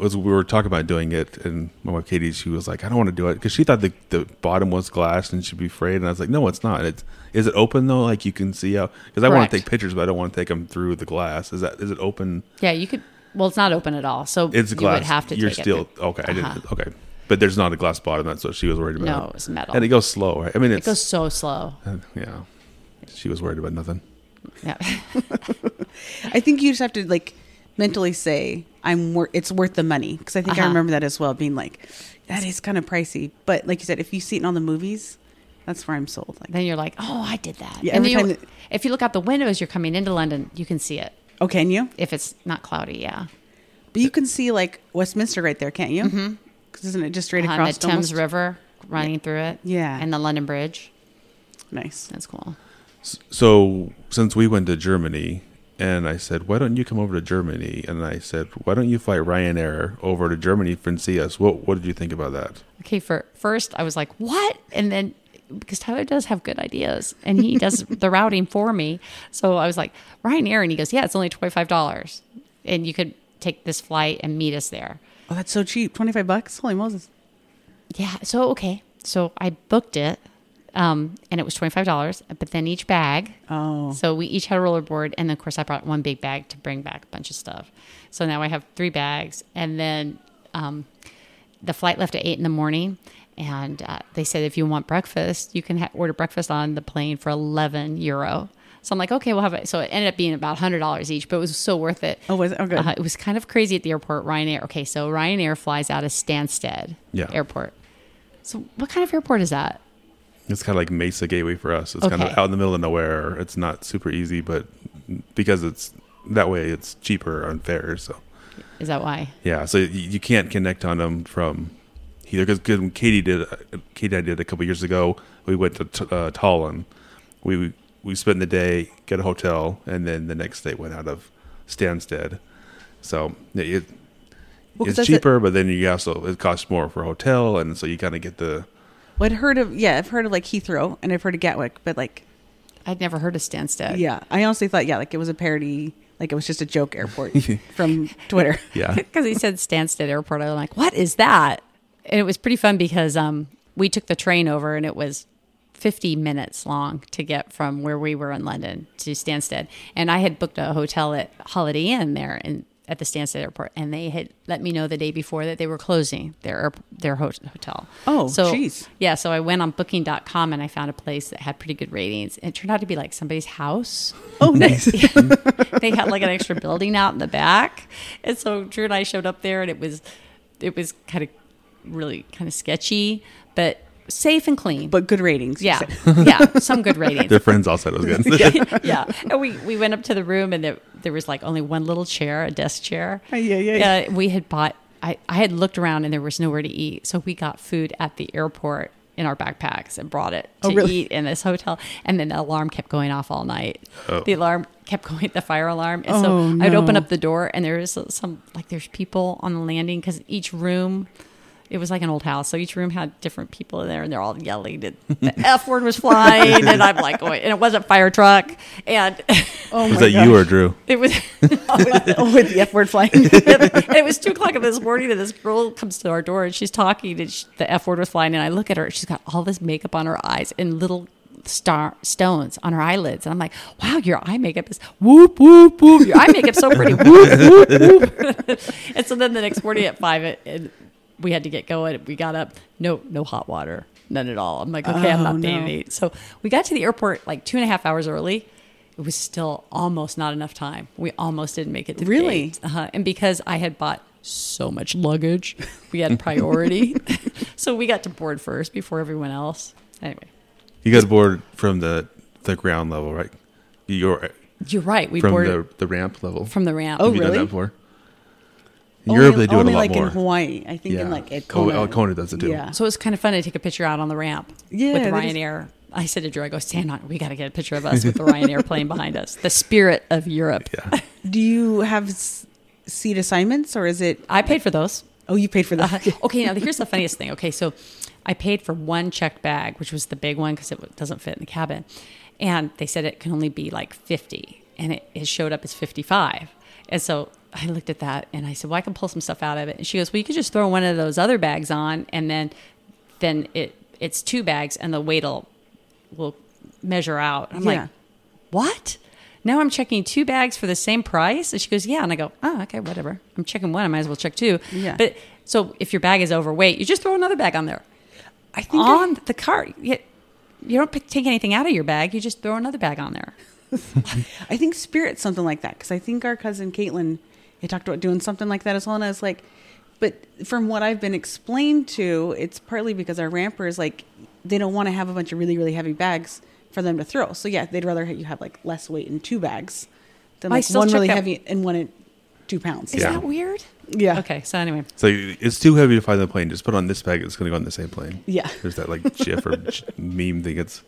was we were talking about doing it, and my wife Katie, she was like, "I don't want to do it" because she thought the the bottom was glass and she'd be afraid. And I was like, "No, it's not. It's is it open though? Like you can see out because I want to take pictures, but I don't want to take them through the glass. Is that is it open? Yeah, you could. Well, it's not open at all. So It's you glass. would have to. You're take it still through- okay. I Uh-huh. didn't okay, but there's not a glass bottom. That's what she was worried about. No, it's metal. and it goes slow. Right? I mean, It goes so slow. yeah. She was worried about nothing. Yeah. I think you just have to like mentally say, "I'm worth. It's worth the money." Because I think I Uh-huh. remember that as well, being like, "That is kind of pricey." But like you said, if you see it in all the movies, that's where I'm sold. Like, then you're like, oh, I did that. Yeah, and then you- that- if you look out the window as you're coming into London, you can see it. oh, can you? If it's not cloudy, yeah. But you can see like Westminster right there, can't you? Mm-hmm. Because isn't it just straight On across? the Thames almost? River running through it. Yeah. And the London Bridge. Nice. That's cool. So since we went to Germany, and I said, "Why don't you come over to Germany?" and I said, "Why don't you fly Ryanair over to Germany and see us?" What What did you think about that? Okay, for first I was like, "What?" And then because Tyler does have good ideas and he does the routing for me, so I was like, "Ryanair," and he goes, "Yeah, it's only twenty five dollars, and you could take this flight and meet us there." Oh, that's so cheap. Twenty five bucks. Holy Moses. Yeah. So okay, so I booked it, um, and it was twenty five dollars. But then each bag. Oh. So we each had a rollerboard, and then of course I brought one big bag to bring back a bunch of stuff. So now I have three bags, and then um, the flight left at eight in the morning, and uh, they said if you want breakfast, you can ha- order breakfast on the plane for eleven euro. So I'm like, okay, we'll have it. So it ended up being about hundred dollars each, but it was so worth it. Oh, was it? Oh, good. Uh, it was kind of crazy at the airport. Ryanair. Okay, so Ryanair flies out of Stansted Yeah. Airport. So what kind of airport is that? It's kind of like Mesa Gateway for us. It's kind of out in the middle of nowhere. It's not super easy, but because it's that way, it's cheaper on fares. So Is that why? yeah, so you, you can't connect on them from either because when Katie did, Katie and I did a couple years ago. We went to T- uh, Tallinn. We we spent the day, get a hotel, and then the next day went out of Stansted. So it, Well, 'cause it's that's it- cheaper, but then you also it costs more for a hotel, and so you kind of get the Well, I'd heard of yeah, I've heard of like Heathrow and I've heard of Gatwick, but like I'd never heard of Stansted. yeah, I honestly thought yeah, like it was a parody, like it was just a joke airport from Twitter. yeah. because he said Stansted Airport. I'm like, what is that? And it was pretty fun because um, we took the train over and it was 50 minutes long to get from where we were in London to Stansted. And I had booked a hotel at Holiday Inn there in, at the Stansted Airport, and they had let me know the day before that they were closing their their hotel. Oh, so jeez. yeah. So I went on Booking.com and I found a place that had pretty good ratings. It turned out to be like somebody's house Oh, nice. they had like an extra building out in the back. And so Drew and I showed up there and it was it was kind of really kind of sketchy, but safe and clean. but good ratings. yeah. yeah, some good ratings. Their friends all said it was good. yeah. And we we went up to the room and there there was like only one little chair, a desk chair. Oh, yeah, yeah, yeah. Uh, we had bought I, I had looked around and there was nowhere to eat. So we got food at the airport in our backpacks and brought it oh, to Oh, really? eat in this hotel. And then the alarm kept going off all night. Oh. The alarm kept going, the fire alarm. And Oh, so I'd open up the door and there was some, like, there's people on the landing because each room, it was like an old house. So each room had different people in there and they're all yelling. And the F word was flying. And I'm like, going, and it wasn't fire truck. And Oh Was my that you or Drew? it was, oh, with the F word flying. and it was two o'clock in this morning, and this girl comes to our door, and she's talking, and she, the F word was flying, and I look at her, she's got all this makeup on her eyes and little star stones on her eyelids, and I'm like, "Wow, your eye makeup is whoop whoop whoop. Your eye makeup's so pretty, whoop whoop whoop." and so then the next morning at five, it, it, we had to get going. We got up, no no hot water, none at all. I'm like, okay, I'm Oh, not no. paying to eat. So we got to the airport like two and a half hours early. It was still almost not enough time. We almost didn't make it to the Really? gate. Uh-huh. And because I had bought so much luggage, we had priority. so we got to board first before everyone else. Anyway, You got to board from the the ground level, right? You're you're right. We from boarded the the ramp level. from the ramp. Oh, Have you done really? That before? In Europe, they do it a only lot like more. in Hawaii. I think in like at Kona. oh, Kona does it too. Yeah. So it was kind of fun to take a picture out on the ramp Yeah, with that is- Ryanair. I said to Drew, I go, stand on. We got to get a picture of us with the Ryanair plane behind us. The spirit of Europe. Yeah. Do you have s- seat assignments or is it? I paid for those. Oh, you paid for that. Uh, okay, now here's the funniest thing. Okay, so I paid for one checked bag, which was the big one because it doesn't fit in the cabin, and they said it can only be like 50, and it, it showed up as 55. And so I looked at that and I said, "Well, I can pull some stuff out of it." And she goes, "Well, you could just throw one of those other bags on, and then then it it's two bags, and the weight will will measure out." I'm Yeah. like, "What?" Now I'm checking two bags for the same price, and she goes, "Yeah," and I go, "Oh, okay, whatever. I'm checking one. I might as well check two. Yeah. But so if your bag is overweight, you just throw another bag on there. I think I- on the cart, you, you don't pick, take anything out of your bag. You just throw another bag on there. I think Spirit's something like that because I think our cousin Caitlin had talked about doing something like that as well. And I was like, but from what I've been explained to, it's partly because our rampers like they don't want to have a bunch of really really heavy bags for them to throw. So yeah, they'd rather you have like less weight in two bags than like one really that- heavy and one at two pounds. Is Yeah. that weird? Yeah. Okay. So anyway, So it's too heavy to fly on the plane. Just put on this bag. It's going to go on the same plane. Yeah. There's that like GIF or meme thing. It's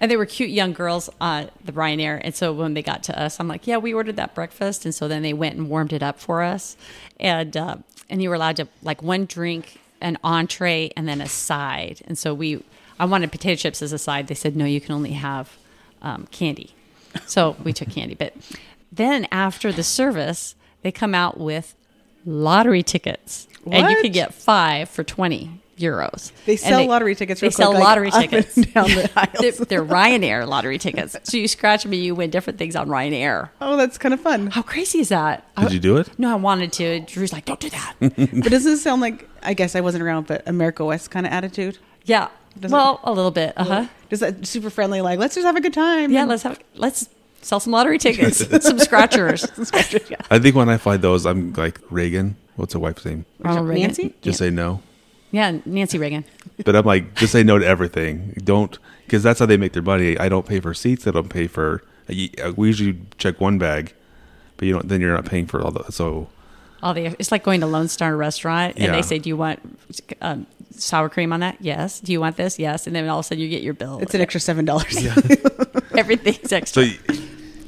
and they were cute young girls on the Ryanair. And so when they got to us, I'm like, yeah, we ordered that breakfast. And so then they went and warmed it up for us. And, uh, and you were allowed to like one drink, an entree, and then a side. And so we, I wanted potato chips as a side. They said, no, you can only have um, candy. So we took candy. But then after the service, they come out with lottery tickets. And you could get five for 20 euros. They And sell lottery tickets They real sell quick, like, lottery up and tickets down the they're, aisles. they're Ryanair lottery tickets. So you scratch me, you win different things on Ryanair. Oh, that's kind of fun. How crazy is that? did I, you do it? No, I wanted to. Drew's like, don't do that. but doesn't it sound like I guess I wasn't around, but America West kind of attitude? yeah. Does well, a little bit. Uh huh. Just that super friendly, like let's just have a good time. Yeah. And- Let's have let's sell some lottery tickets, some scratchers. yeah. I think when I fly those, I'm like Reagan. What's her wife's name? Ronald Reagan. Nancy? Just say no. Yeah, Nancy Reagan. But I'm like, just say no to everything. Don't, because that's how they make their money. I don't pay for seats. I don't pay for. We usually check one bag, but you don't. Then you're not paying for all the. So All the it's like going to Lone Star Restaurant and Yeah. they say, "Do you want um, sour cream on that?" Yes. Do you want this? Yes. And then all of a sudden you get your bill. It's an extra seven dollars. Everything's extra. So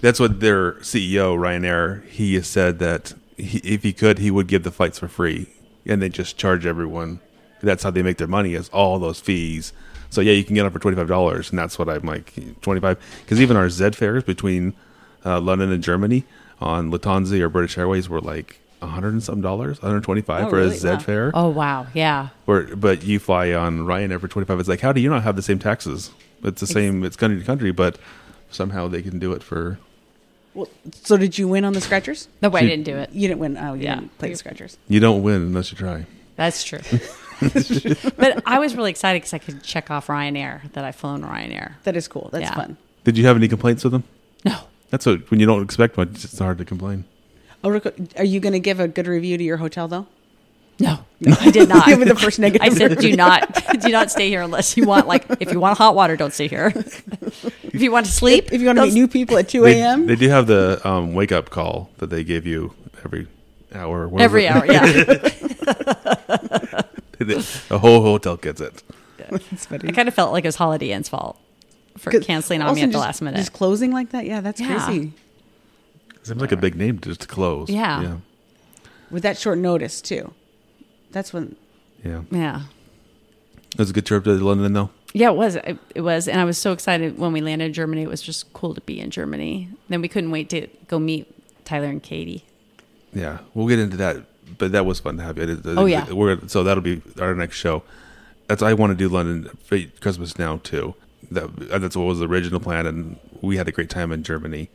that's what their CEO Ryanair. He has said that he, if he could, he would give the flights for free, and they just charge everyone. That's how they make their money is all those fees. So yeah, you can get them for twenty five dollars, and that's what I'm like twenty five. Because even our Z fares between uh, London and Germany on Lufthansa or British Airways were like a hundred and some dollars, one hundred twenty five Oh, for really? a Z Wow. fare. oh wow, yeah. Where, but you fly on Ryanair for twenty five. It's like, how do you not have the same taxes? It's the same. It's country to country, but somehow they can do it for. Well, so did you win on the scratchers? No, I She- didn't do it. You didn't win. Oh, you Yeah. didn't play the scratchers. You don't win unless you try. That's true. but I was really excited because I could check off Ryanair that I've flown Ryanair. That is cool. That's Yeah. fun. Did you have any complaints with them? No, That's what when you don't expect much, it's hard to complain. Oh, are you going to give a good review to your hotel though? no, I did not. Give me the first negative I said, do not, do not stay here unless you want like if you want hot water, don't stay here. if you want to sleep, If you want to meet new people at two a.m., they do have the um, wake up call that they give you every hour. What is every hour. Yeah, the whole hotel gets it. That's funny. I kind of felt like it was Holiday Inn's fault for canceling on me at the just- last minute. Just closing like that? Yeah, that's Yeah. crazy. Seems like a big name just to close. Yeah. Yeah. With that short notice too. That's when Yeah. yeah. It was a good trip to London, though. Yeah, it was. It, it was, and I was so excited when we landed in Germany. It was just cool to be in Germany. Then we couldn't wait to go meet Tyler and Katie. Yeah, we'll get into that, but that was fun to have you. It- it- Oh, yeah. we're so that'll be our next show. That's I want to do London Christmas now too. That that's what was the original plan, and we had a great time in Germany.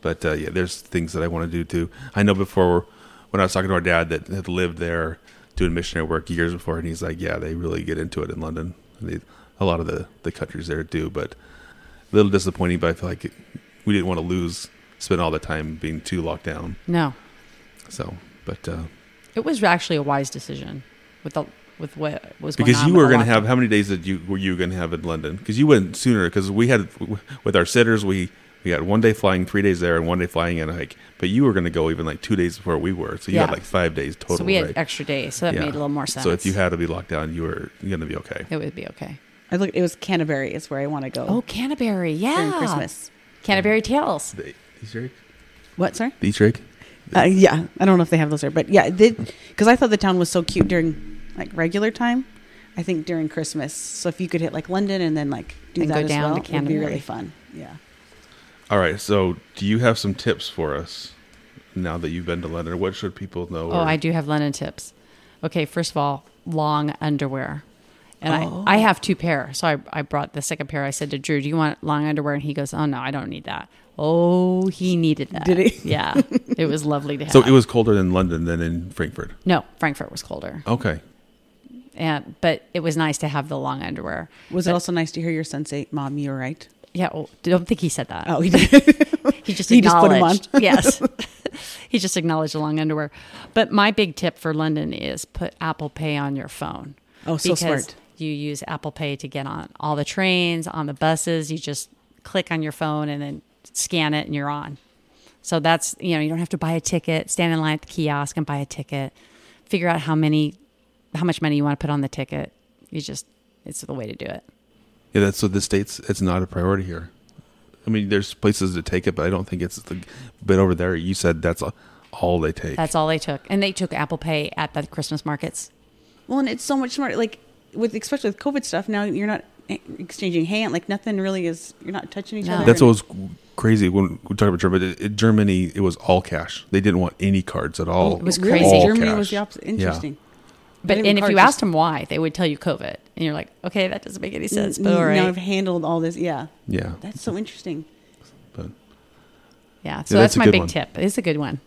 But uh, yeah, there's things that I want to do too. I know before when I was talking to our dad that had lived there doing missionary work years before, and he's like, yeah, they really get into it in London. They, a lot of the the countries there do, but a little disappointing. But I feel like we didn't want to lose spend all the time being too locked down. No, So, but uh, it was actually a wise decision with the with what was going because on you were going to have how many days did you were you going to have in London? Because you went sooner. Because we had with our sitters, we we had one day flying, three days there, and one day flying in a hike. But you were going to go even like two days before we were, so you had like five days total. so we had right? extra days, so that Yeah. made a little more sense. So if you had to be locked down, you were going to be okay. it would be okay. I looked. It was Canterbury is where I want to go Oh, Canterbury, yeah, during Christmas. Canterbury Tales. The Easter egg. What? Sorry. The Easter egg. Uh, yeah, I don't know if they have those there, but yeah, because I thought the town was so cute during like regular time. I think during Christmas. So if you could hit like London and then like do And that go as down well, to it'd be really fun. Yeah. All right. So do you have some tips for us now that you've been to London? What should people know? Oh, or- I do have London tips. Okay, first of all, long underwear. And Oh. I, I have two pair. So I, I brought the second pair. I said to Drew, Do you want long underwear? And he goes, Oh, no, I don't need that. Oh, he needed that. Did he? Yeah. it was lovely to have. So it was colder in London than in Frankfurt. No, Frankfurt was colder. Okay. And, but it was nice to have the long underwear. Was it also nice to hear your son say, "Mom, you're right"? Yeah, well, I don't think he said that. Oh, he did. He just He just put 'em acknowledged. on. yes. he just acknowledged the long underwear. But my big tip for London is put Apple Pay on your phone. Oh, so smart. You use Apple Pay to get on all the trains, on the buses. You just click on your phone and then scan it and you're on. So that's, you know, you don't have to buy a ticket, stand in line at the kiosk and buy a ticket, figure out how many, how much money you want to put on the ticket. You just, it's the way to do it. Yeah, that's so the states. It's not a priority here. I mean, there's places to take it, but I don't think it's the. But over there, you said that's all they take. That's all they took. And they took Apple Pay at the Christmas markets. Well, and it's so much smarter. Like with especially with COVID stuff, now you're not exchanging hand. Like nothing really is. You're not touching each No. other. That's what was crazy when we talked about Germany. In Germany, it was all cash. They didn't want any cards at all. It was crazy. All Germany cash. was the opposite. Yeah. Interesting. But and if you asked them why, they would tell you COVID, and you're like, okay, that doesn't make any sense. But N- all right, Now I've handled all this. Yeah, Yeah, that's so interesting. but yeah. So Yeah, that's, that's my big one. tip. It's a good one.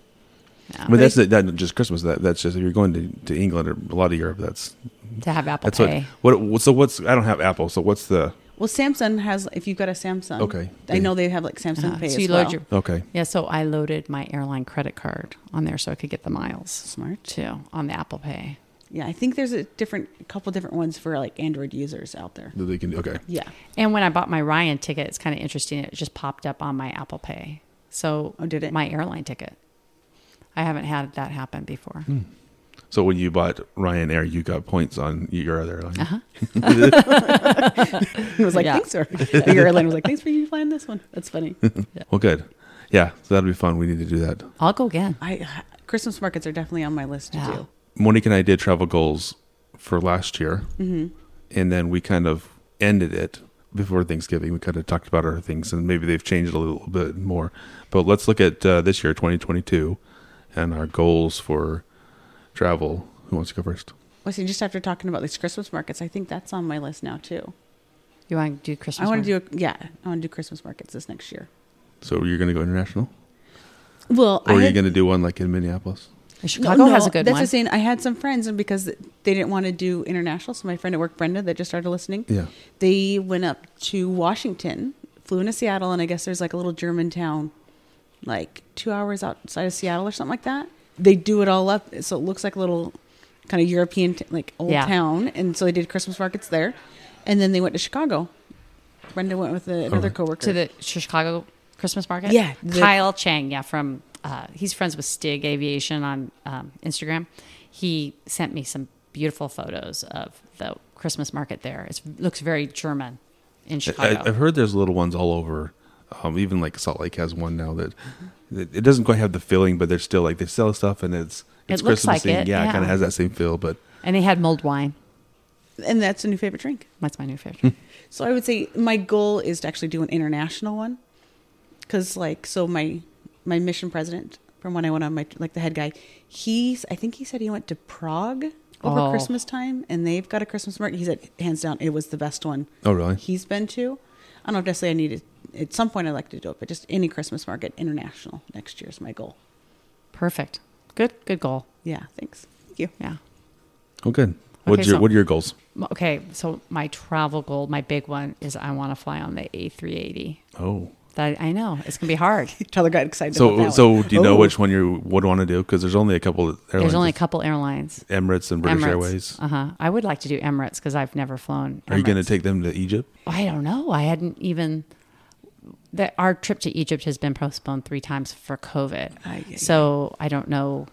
Yeah. but that's that not just Christmas. That that's just if you're going to, to England or a lot of Europe. That's to have Apple that's what, Pay. what. So what's I don't have Apple. So what's the Well, Samsung has. If you've got a Samsung, Okay. I know they have like Samsung Uh-huh. Pay so as you well. load your okay? yeah. So I loaded my airline credit card on there so I could get the miles Smart. too on the Apple Pay. Yeah, I think there's a different, a couple different ones for like Android users out there. That they can do. okay. Yeah. And when I bought my Ryan ticket, it's kind of interesting. It just popped up on my Apple Pay. So Oh, did it? My airline ticket. I haven't had that happen before. Hmm. So when you bought Ryanair, you got points on your other airline. Uh-huh. It was like, Yeah. thanks, sir. Your airline was like, thanks for you flying this one. That's funny. Yeah. Well, good. Yeah, so that'll be fun. We need to do that. I'll go again. I Christmas markets are definitely on my list to Yeah. do. Monique and I did travel goals for last year, Mm-hmm. and then we kind of ended it before Thanksgiving. We kind of talked about our things, and maybe they've changed a little bit more. But let's look at uh, this year, 2022, and our goals for travel. Who wants to go first? Well, see, just after talking about these Christmas markets, I think that's on my list now too. You want to do Christmas? I want to do, a, yeah, I want to do Christmas markets this next year. So you're going to go international, Well, or I are you had- going to do one like in Minneapolis? Chicago has a good one. that's one. the same. I had some friends, and because they didn't want to do international, so my friend at work, Brenda, that just started listening, Yeah. they went up to Washington, flew into Seattle, and I guess there's like a little German town, like two hours outside of Seattle or something like that. They do it all up, so it looks like a little kind of European, t- like old Yeah. town, and so they did Christmas markets there, and then they went to Chicago. Brenda went with a, another right. coworker to the Chicago Christmas market. Yeah, the- Kyle Chang. Yeah, from uh, he's friends with Stig Aviation on um, Instagram. He sent me some beautiful photos of the Christmas market there. It looks very German in I, Chicago. I've heard there's little ones all over. Um, even like Salt Lake has one now that that it doesn't quite have the feeling, but they're still like they sell stuff and it's It it's looks like it, yeah, it kind of has that same feel. But and they had mulled wine. And that's a new favorite drink. That's my new favorite. So I would say my goal is to actually do an international one, because like so my my mission president from when I went on my like the head guy, he's I think he said he went to Prague over Oh. Christmas time, and they've got a Christmas market. He said hands down it was the best one. Oh, really? He's been to. I don't know if necessarily I need to. At some point, I'd like to do it, but just any Christmas market international next year is my goal. Perfect. Good. Good goal. Yeah, thanks. Thank you. Yeah. oh, good. What's Okay, your so- what are your goals? Okay. So my travel goal, my big one, is I want to fly on the A380. Oh, That I know it's gonna be hard. Tyler got excited. so about that so one. do you know Oh. which one you would want to do? Because there's only a couple airlines. There's only a couple airlines. Emirates and British Emirates. Airways. Uh huh. I would like to do Emirates because I've never flown. Are you going to take them to Egypt? I don't know. I hadn't even. That our trip to Egypt has been postponed three times for COVID. Ay, ay, so I don't know,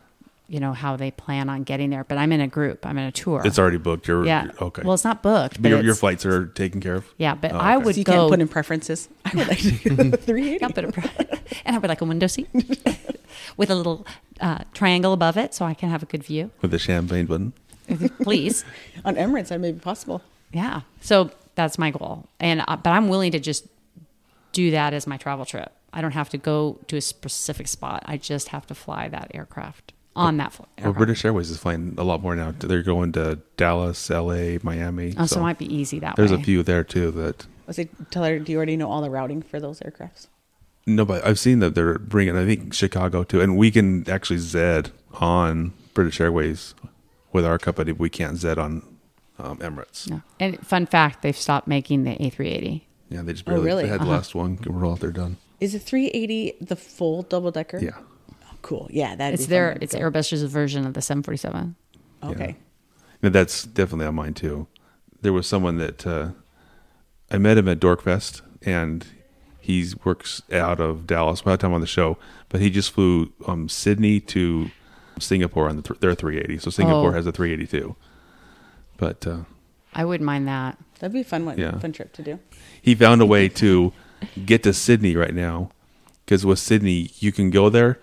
you know, how they plan on getting there. But I'm in a group. I'm in a tour. It's already booked. You're yeah. you're- okay. Well, it's not booked, But but your, your flights are taken care of. Yeah, but Oh, I would So you go. can't put in preferences. I would like to do the 380. Yeah, but a, and I would like a window seat with a little uh, triangle above it, so I can have a good view. with the champagne button. Please. On Emirates, that may be possible. Yeah. So that's my goal, and uh, but I'm willing to just do that as my travel trip. I don't have to go to a specific spot. I just have to fly that aircraft on that flight. Well. British Airways is flying a lot more now. They're going to Dallas, L.A., Miami. oh, so, it might be easy that there's way. There's a few there too that I say, Tyler, do you already know all the routing for those aircrafts? no, but I've seen that they're bringing. I think Chicago too, and we can actually Zed on British Airways with our company. We can't Zed on um, Emirates. No. And fun fact, they've stopped making the A380. Yeah, they just Oh, barely really? they had the Uh-huh. last one. We're all they're done. Is the 380 the full double decker? Yeah, Oh, cool. Yeah, that It's their it's Airbus's version of the 747. Okay. and that's definitely on mine too. There was someone that uh, I met him at Dorkfest, and he works out of Dallas. We had time on the show, but he just flew um, Sydney to Singapore on the th- their 380. So Singapore Oh. has a 382. But uh, I wouldn't mind that. That'd be a fun one, Yeah. fun trip to do. he found a way to get to Sydney right now because with Sydney you can go there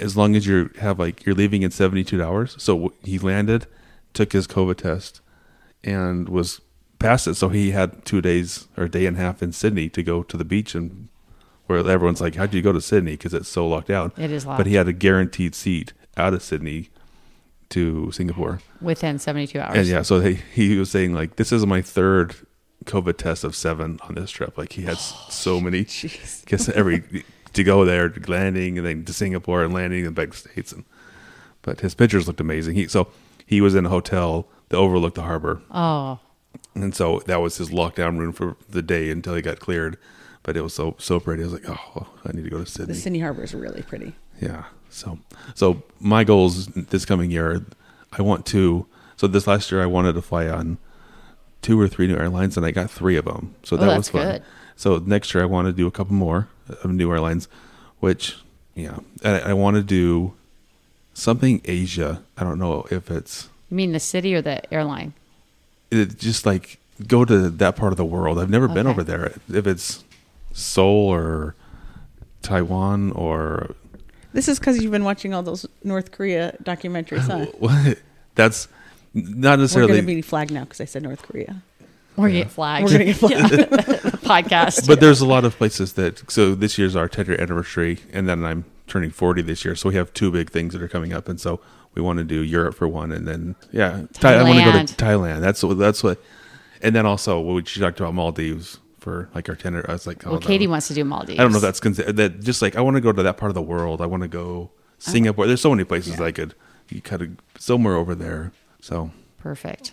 as long as you have like you're leaving in 72 hours. So he landed, took his COVID test, and was past it. So he had two days or a day and a half in Sydney to go to the beach and where everyone's like, "How'd you go to Sydney?" Because it's so locked out. It is But he had a guaranteed seat out of Sydney to Singapore. Within 72 hours. And yeah, so he, he was saying like, this is my third COVID test of seven on this trip. Like he had s oh, so many, Jeez. because every to go there, to landing, and then to Singapore and landing and back to states. And but his pictures looked amazing. He so he was in a hotel that overlooked the harbor, Oh, and so that was his lockdown room for the day until he got cleared. But it was so so pretty. I was like, oh, I need to go to Sydney. The Sydney. Sydney Harbor is really pretty. Yeah. So so my goals this coming year, I want to. So this last year I wanted to fly on two or three new airlines, and I got three of them. So Oh, that was fun. good. So next year I want to do a couple more of new airlines, which yeah, I, I want to do something Asia. I don't know if it's you mean the city or the airline? it just like go to that part of the world. I've never been over there. If it's Seoul or Taiwan or This is because you've been watching all those North Korea documentaries, huh? what, that's not necessarily. We're necessarily. going to be flagged now because I said North Korea. We're yeah. get flagged. We're going to get flagged. podcast. but there's a lot of places that so this year's our 10 year anniversary and then i'm turning 40 this year so we have two big things that are coming up and so we want to do europe for one and then yeah Thailand. Thai- i want to go to thailand that's what that's what and then also what we talked about maldives for like our 10 year i was like oh, well, no. Katie wants to do Maldives. i don't know if that's considered that just like i want to go to that part of the world i want to go singapore there's so many places that i could you kind of somewhere over there so perfect.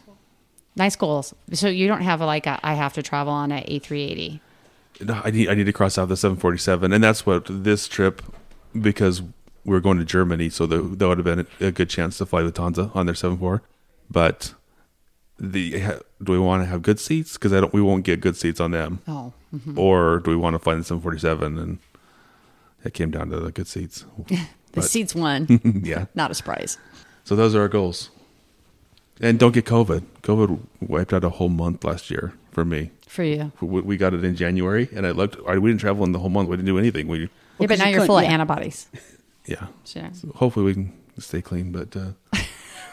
Nice goals. So you don't have a, like a, I have to travel on a A380. No, I need I need to cross out the 747, and that's what this trip because we're going to Germany, so that would have been a good chance to fly Lufthansa on their 74. But the do we want to have good seats? Because I don't, we won't get good seats on them, Oh, or do we want to fly the 747? And it came down to the good seats. the But- seats won. yeah. Not a surprise. So those are our goals. And don't get COVID. COVID wiped out a whole month last year for me. for you. We we got it in January, and I looked. I- We didn't travel in the whole month. We didn't do anything. We, yeah, but now you you're couldn't- full of antibodies. yeah. Sure. Hopefully, we can stay clean. But uh,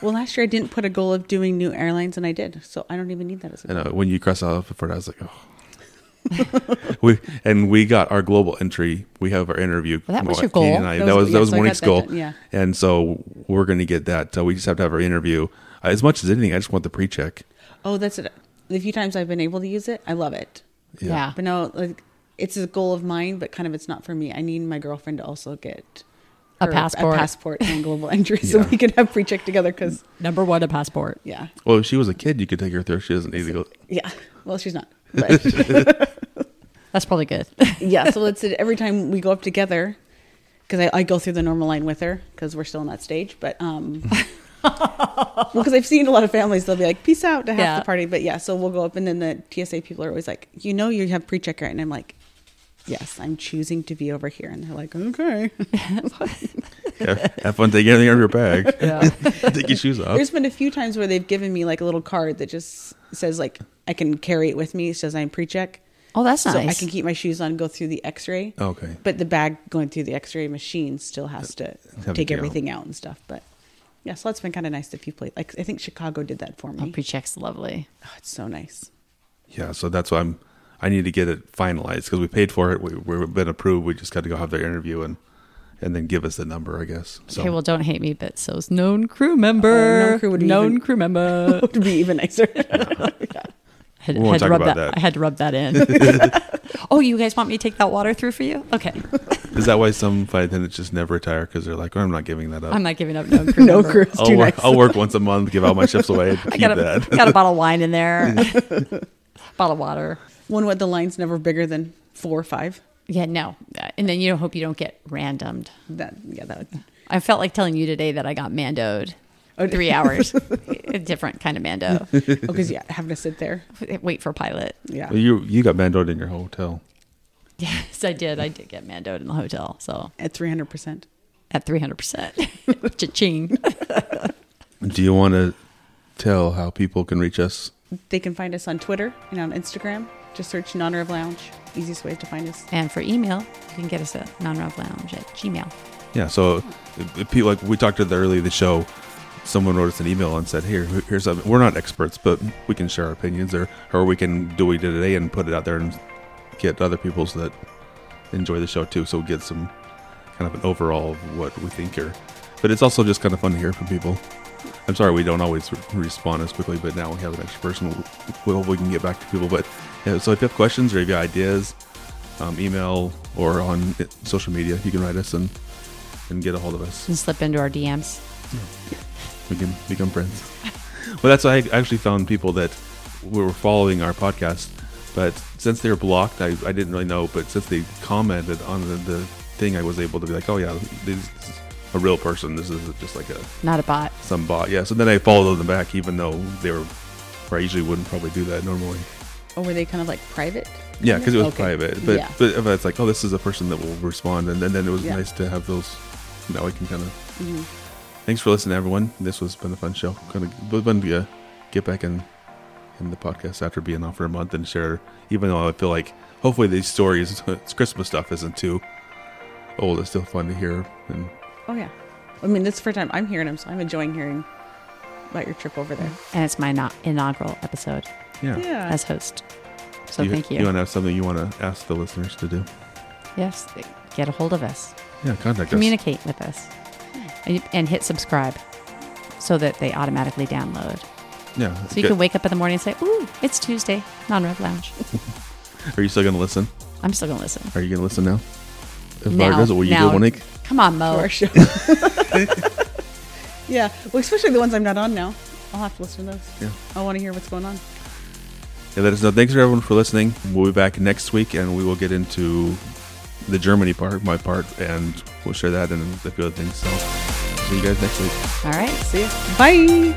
Well, last year I didn't put a goal of doing new airlines, and I did. So I don't even need that as a and goal. uh, when you cross off for it, I was like, oh. we and we got our global entry. We have our interview. Well, that was Well, your goal. Katie and I- That that was- was yeah, that was so I morning's that goal. done, yeah. And so we're going to get that. Uh, we just have to have our interview. Uh, as much as anything, I just want the pre-check. Oh, that's it. The few times I've been able to use it, I love it. Yeah. But no, like it's a goal of mine, but kind of it's not for me. I need my girlfriend to also get A passport. a passport, and global entry, so Yeah. we can have pre-check together. Because Number one, a passport. yeah, Well, if she was a kid, you could take her there. She doesn't need to go. yeah. Well, she's not. But That's probably good. yeah, so let's every time we go up together, because I, I go through the normal line with her because we're still in that stage. But um, well, because I've seen a lot of families, they'll be like, "Peace out" to half Yeah. the party. But yeah, so we'll go up, and then the TSA people are always like, "You know, you have pre-check right?" And I'm like, "Yes, I'm choosing to be over here." And they're like, "Okay." Yeah, have fun taking anything out of your bag. yeah. Take your shoes off. There's been a few times where they've given me like a little card that just says like I can carry it with me. It says I'm pre-check, Oh, that's so nice. I can keep my shoes on, go through the X-ray. Oh, okay. But the bag going through the X-ray machine still has to to take everything out and stuff. But yeah, so that's been kind of nice that people like. I think Chicago did that for Oh, me. pre-check's lovely. Oh, it's so nice. Yeah, so that's why I'm. I need to get it finalized because we paid for it. We, we've been approved. We just got to go have their interview and and then give us the number, I guess. So Okay, well, don't hate me, but so's known crew member. Oh, known crew would be known even- crew member. It would be even nicer. had, We won't talk about that, that. I had to rub that in. oh, you guys want me to take that water through for you? Okay, is that why some flight attendants just never retire because they're like, oh, I'm not giving that up. I'm not giving up no crew no crew. I'll too work. nice. I'll work once a month, give all my shifts away, and I keep got a, that. got a bottle of wine in there. bottle of water. One what the line's never bigger than four or five. Yeah, no. Uh, And then you don't hope you don't get randomed. That yeah, that would. I felt like telling you today that I got mandoed. Oh, Three hours. a different kind of mando. because yeah, having to sit there. Wait for pilot. Yeah. Well, you you got mandoed in your hotel. Yes, I did. I did get mandoed in the hotel. So At three hundred percent. at 300%. Cha-ching. Do you want to tell how people can reach us? They can find us on Twitter and on Instagram. Just search non rev lounge. Easiest way to find us. And for email, you can get us at nonrevlounge at gmail. Yeah. So, uh, if, if people like we talked to the early of the show, someone wrote us an email and said, "Here, here's something. We're not experts, but we can share our opinions, or or we can do what we did today and put it out there and get other people's that enjoy the show too. So we get some kind of an overall of what we think here. But it's also just kind of fun to hear from people. I'm sorry we don't always re- respond as quickly, but now we have an extra person. Well, we can get back to people. But yeah, so if you have questions or if you have ideas, um, email or on social media, you can write us and and get a hold of us. And slip into our DMs. We can become friends. well, that's why I actually found people that were following our podcast, but since they were blocked, I, I didn't really know. But since they commented on the, the thing, I was able to be like, oh yeah, this is a real person. This is just like a Not a bot. some bot. Yeah. So then I followed them back, even though they were. Or I usually wouldn't probably do that normally. Or were they kind of like private? Yeah, because it was Okay. private. But Yeah. but if it's like, oh, this is a person that will respond, and then, then it was Yeah. nice to have those. Now we can kind of. Mhm. Thanks for listening, everyone. This was been a fun show. Kind of it's fun to uh, get back in in the podcast after being off for a month and share. Even though I feel like hopefully these stories, it's Christmas stuff, isn't too old. It's still fun to hear. And Oh yeah. I mean, this is the first time I'm hearing them, so I'm enjoying hearing about your trip over there. And it's my not inaugural episode yeah, Yeah. as host. So you, thank you. You want to have something you want to ask the listeners to do? yes, get a hold of us. Yeah, contact us. Communicate with us. And, and hit subscribe so that they automatically download. Yeah. So you Good. can wake up in the morning and say, Ooh, it's Tuesday, non rev lounge. Are you still going to listen? I'm still going to listen. Are you going to listen now? If Now. Vargas, will you Now. do one week? Come on, to Mo. our show. yeah. Well, especially the ones I'm not on now. I'll have to listen to those. Yeah. I want to hear what's going on. Yeah, let us know. Thanks for everyone for listening. We'll be back next week, and we will get into the Germany part, my part, and we'll share that and a few other things. So, see you guys next week. All right. See you. Bye.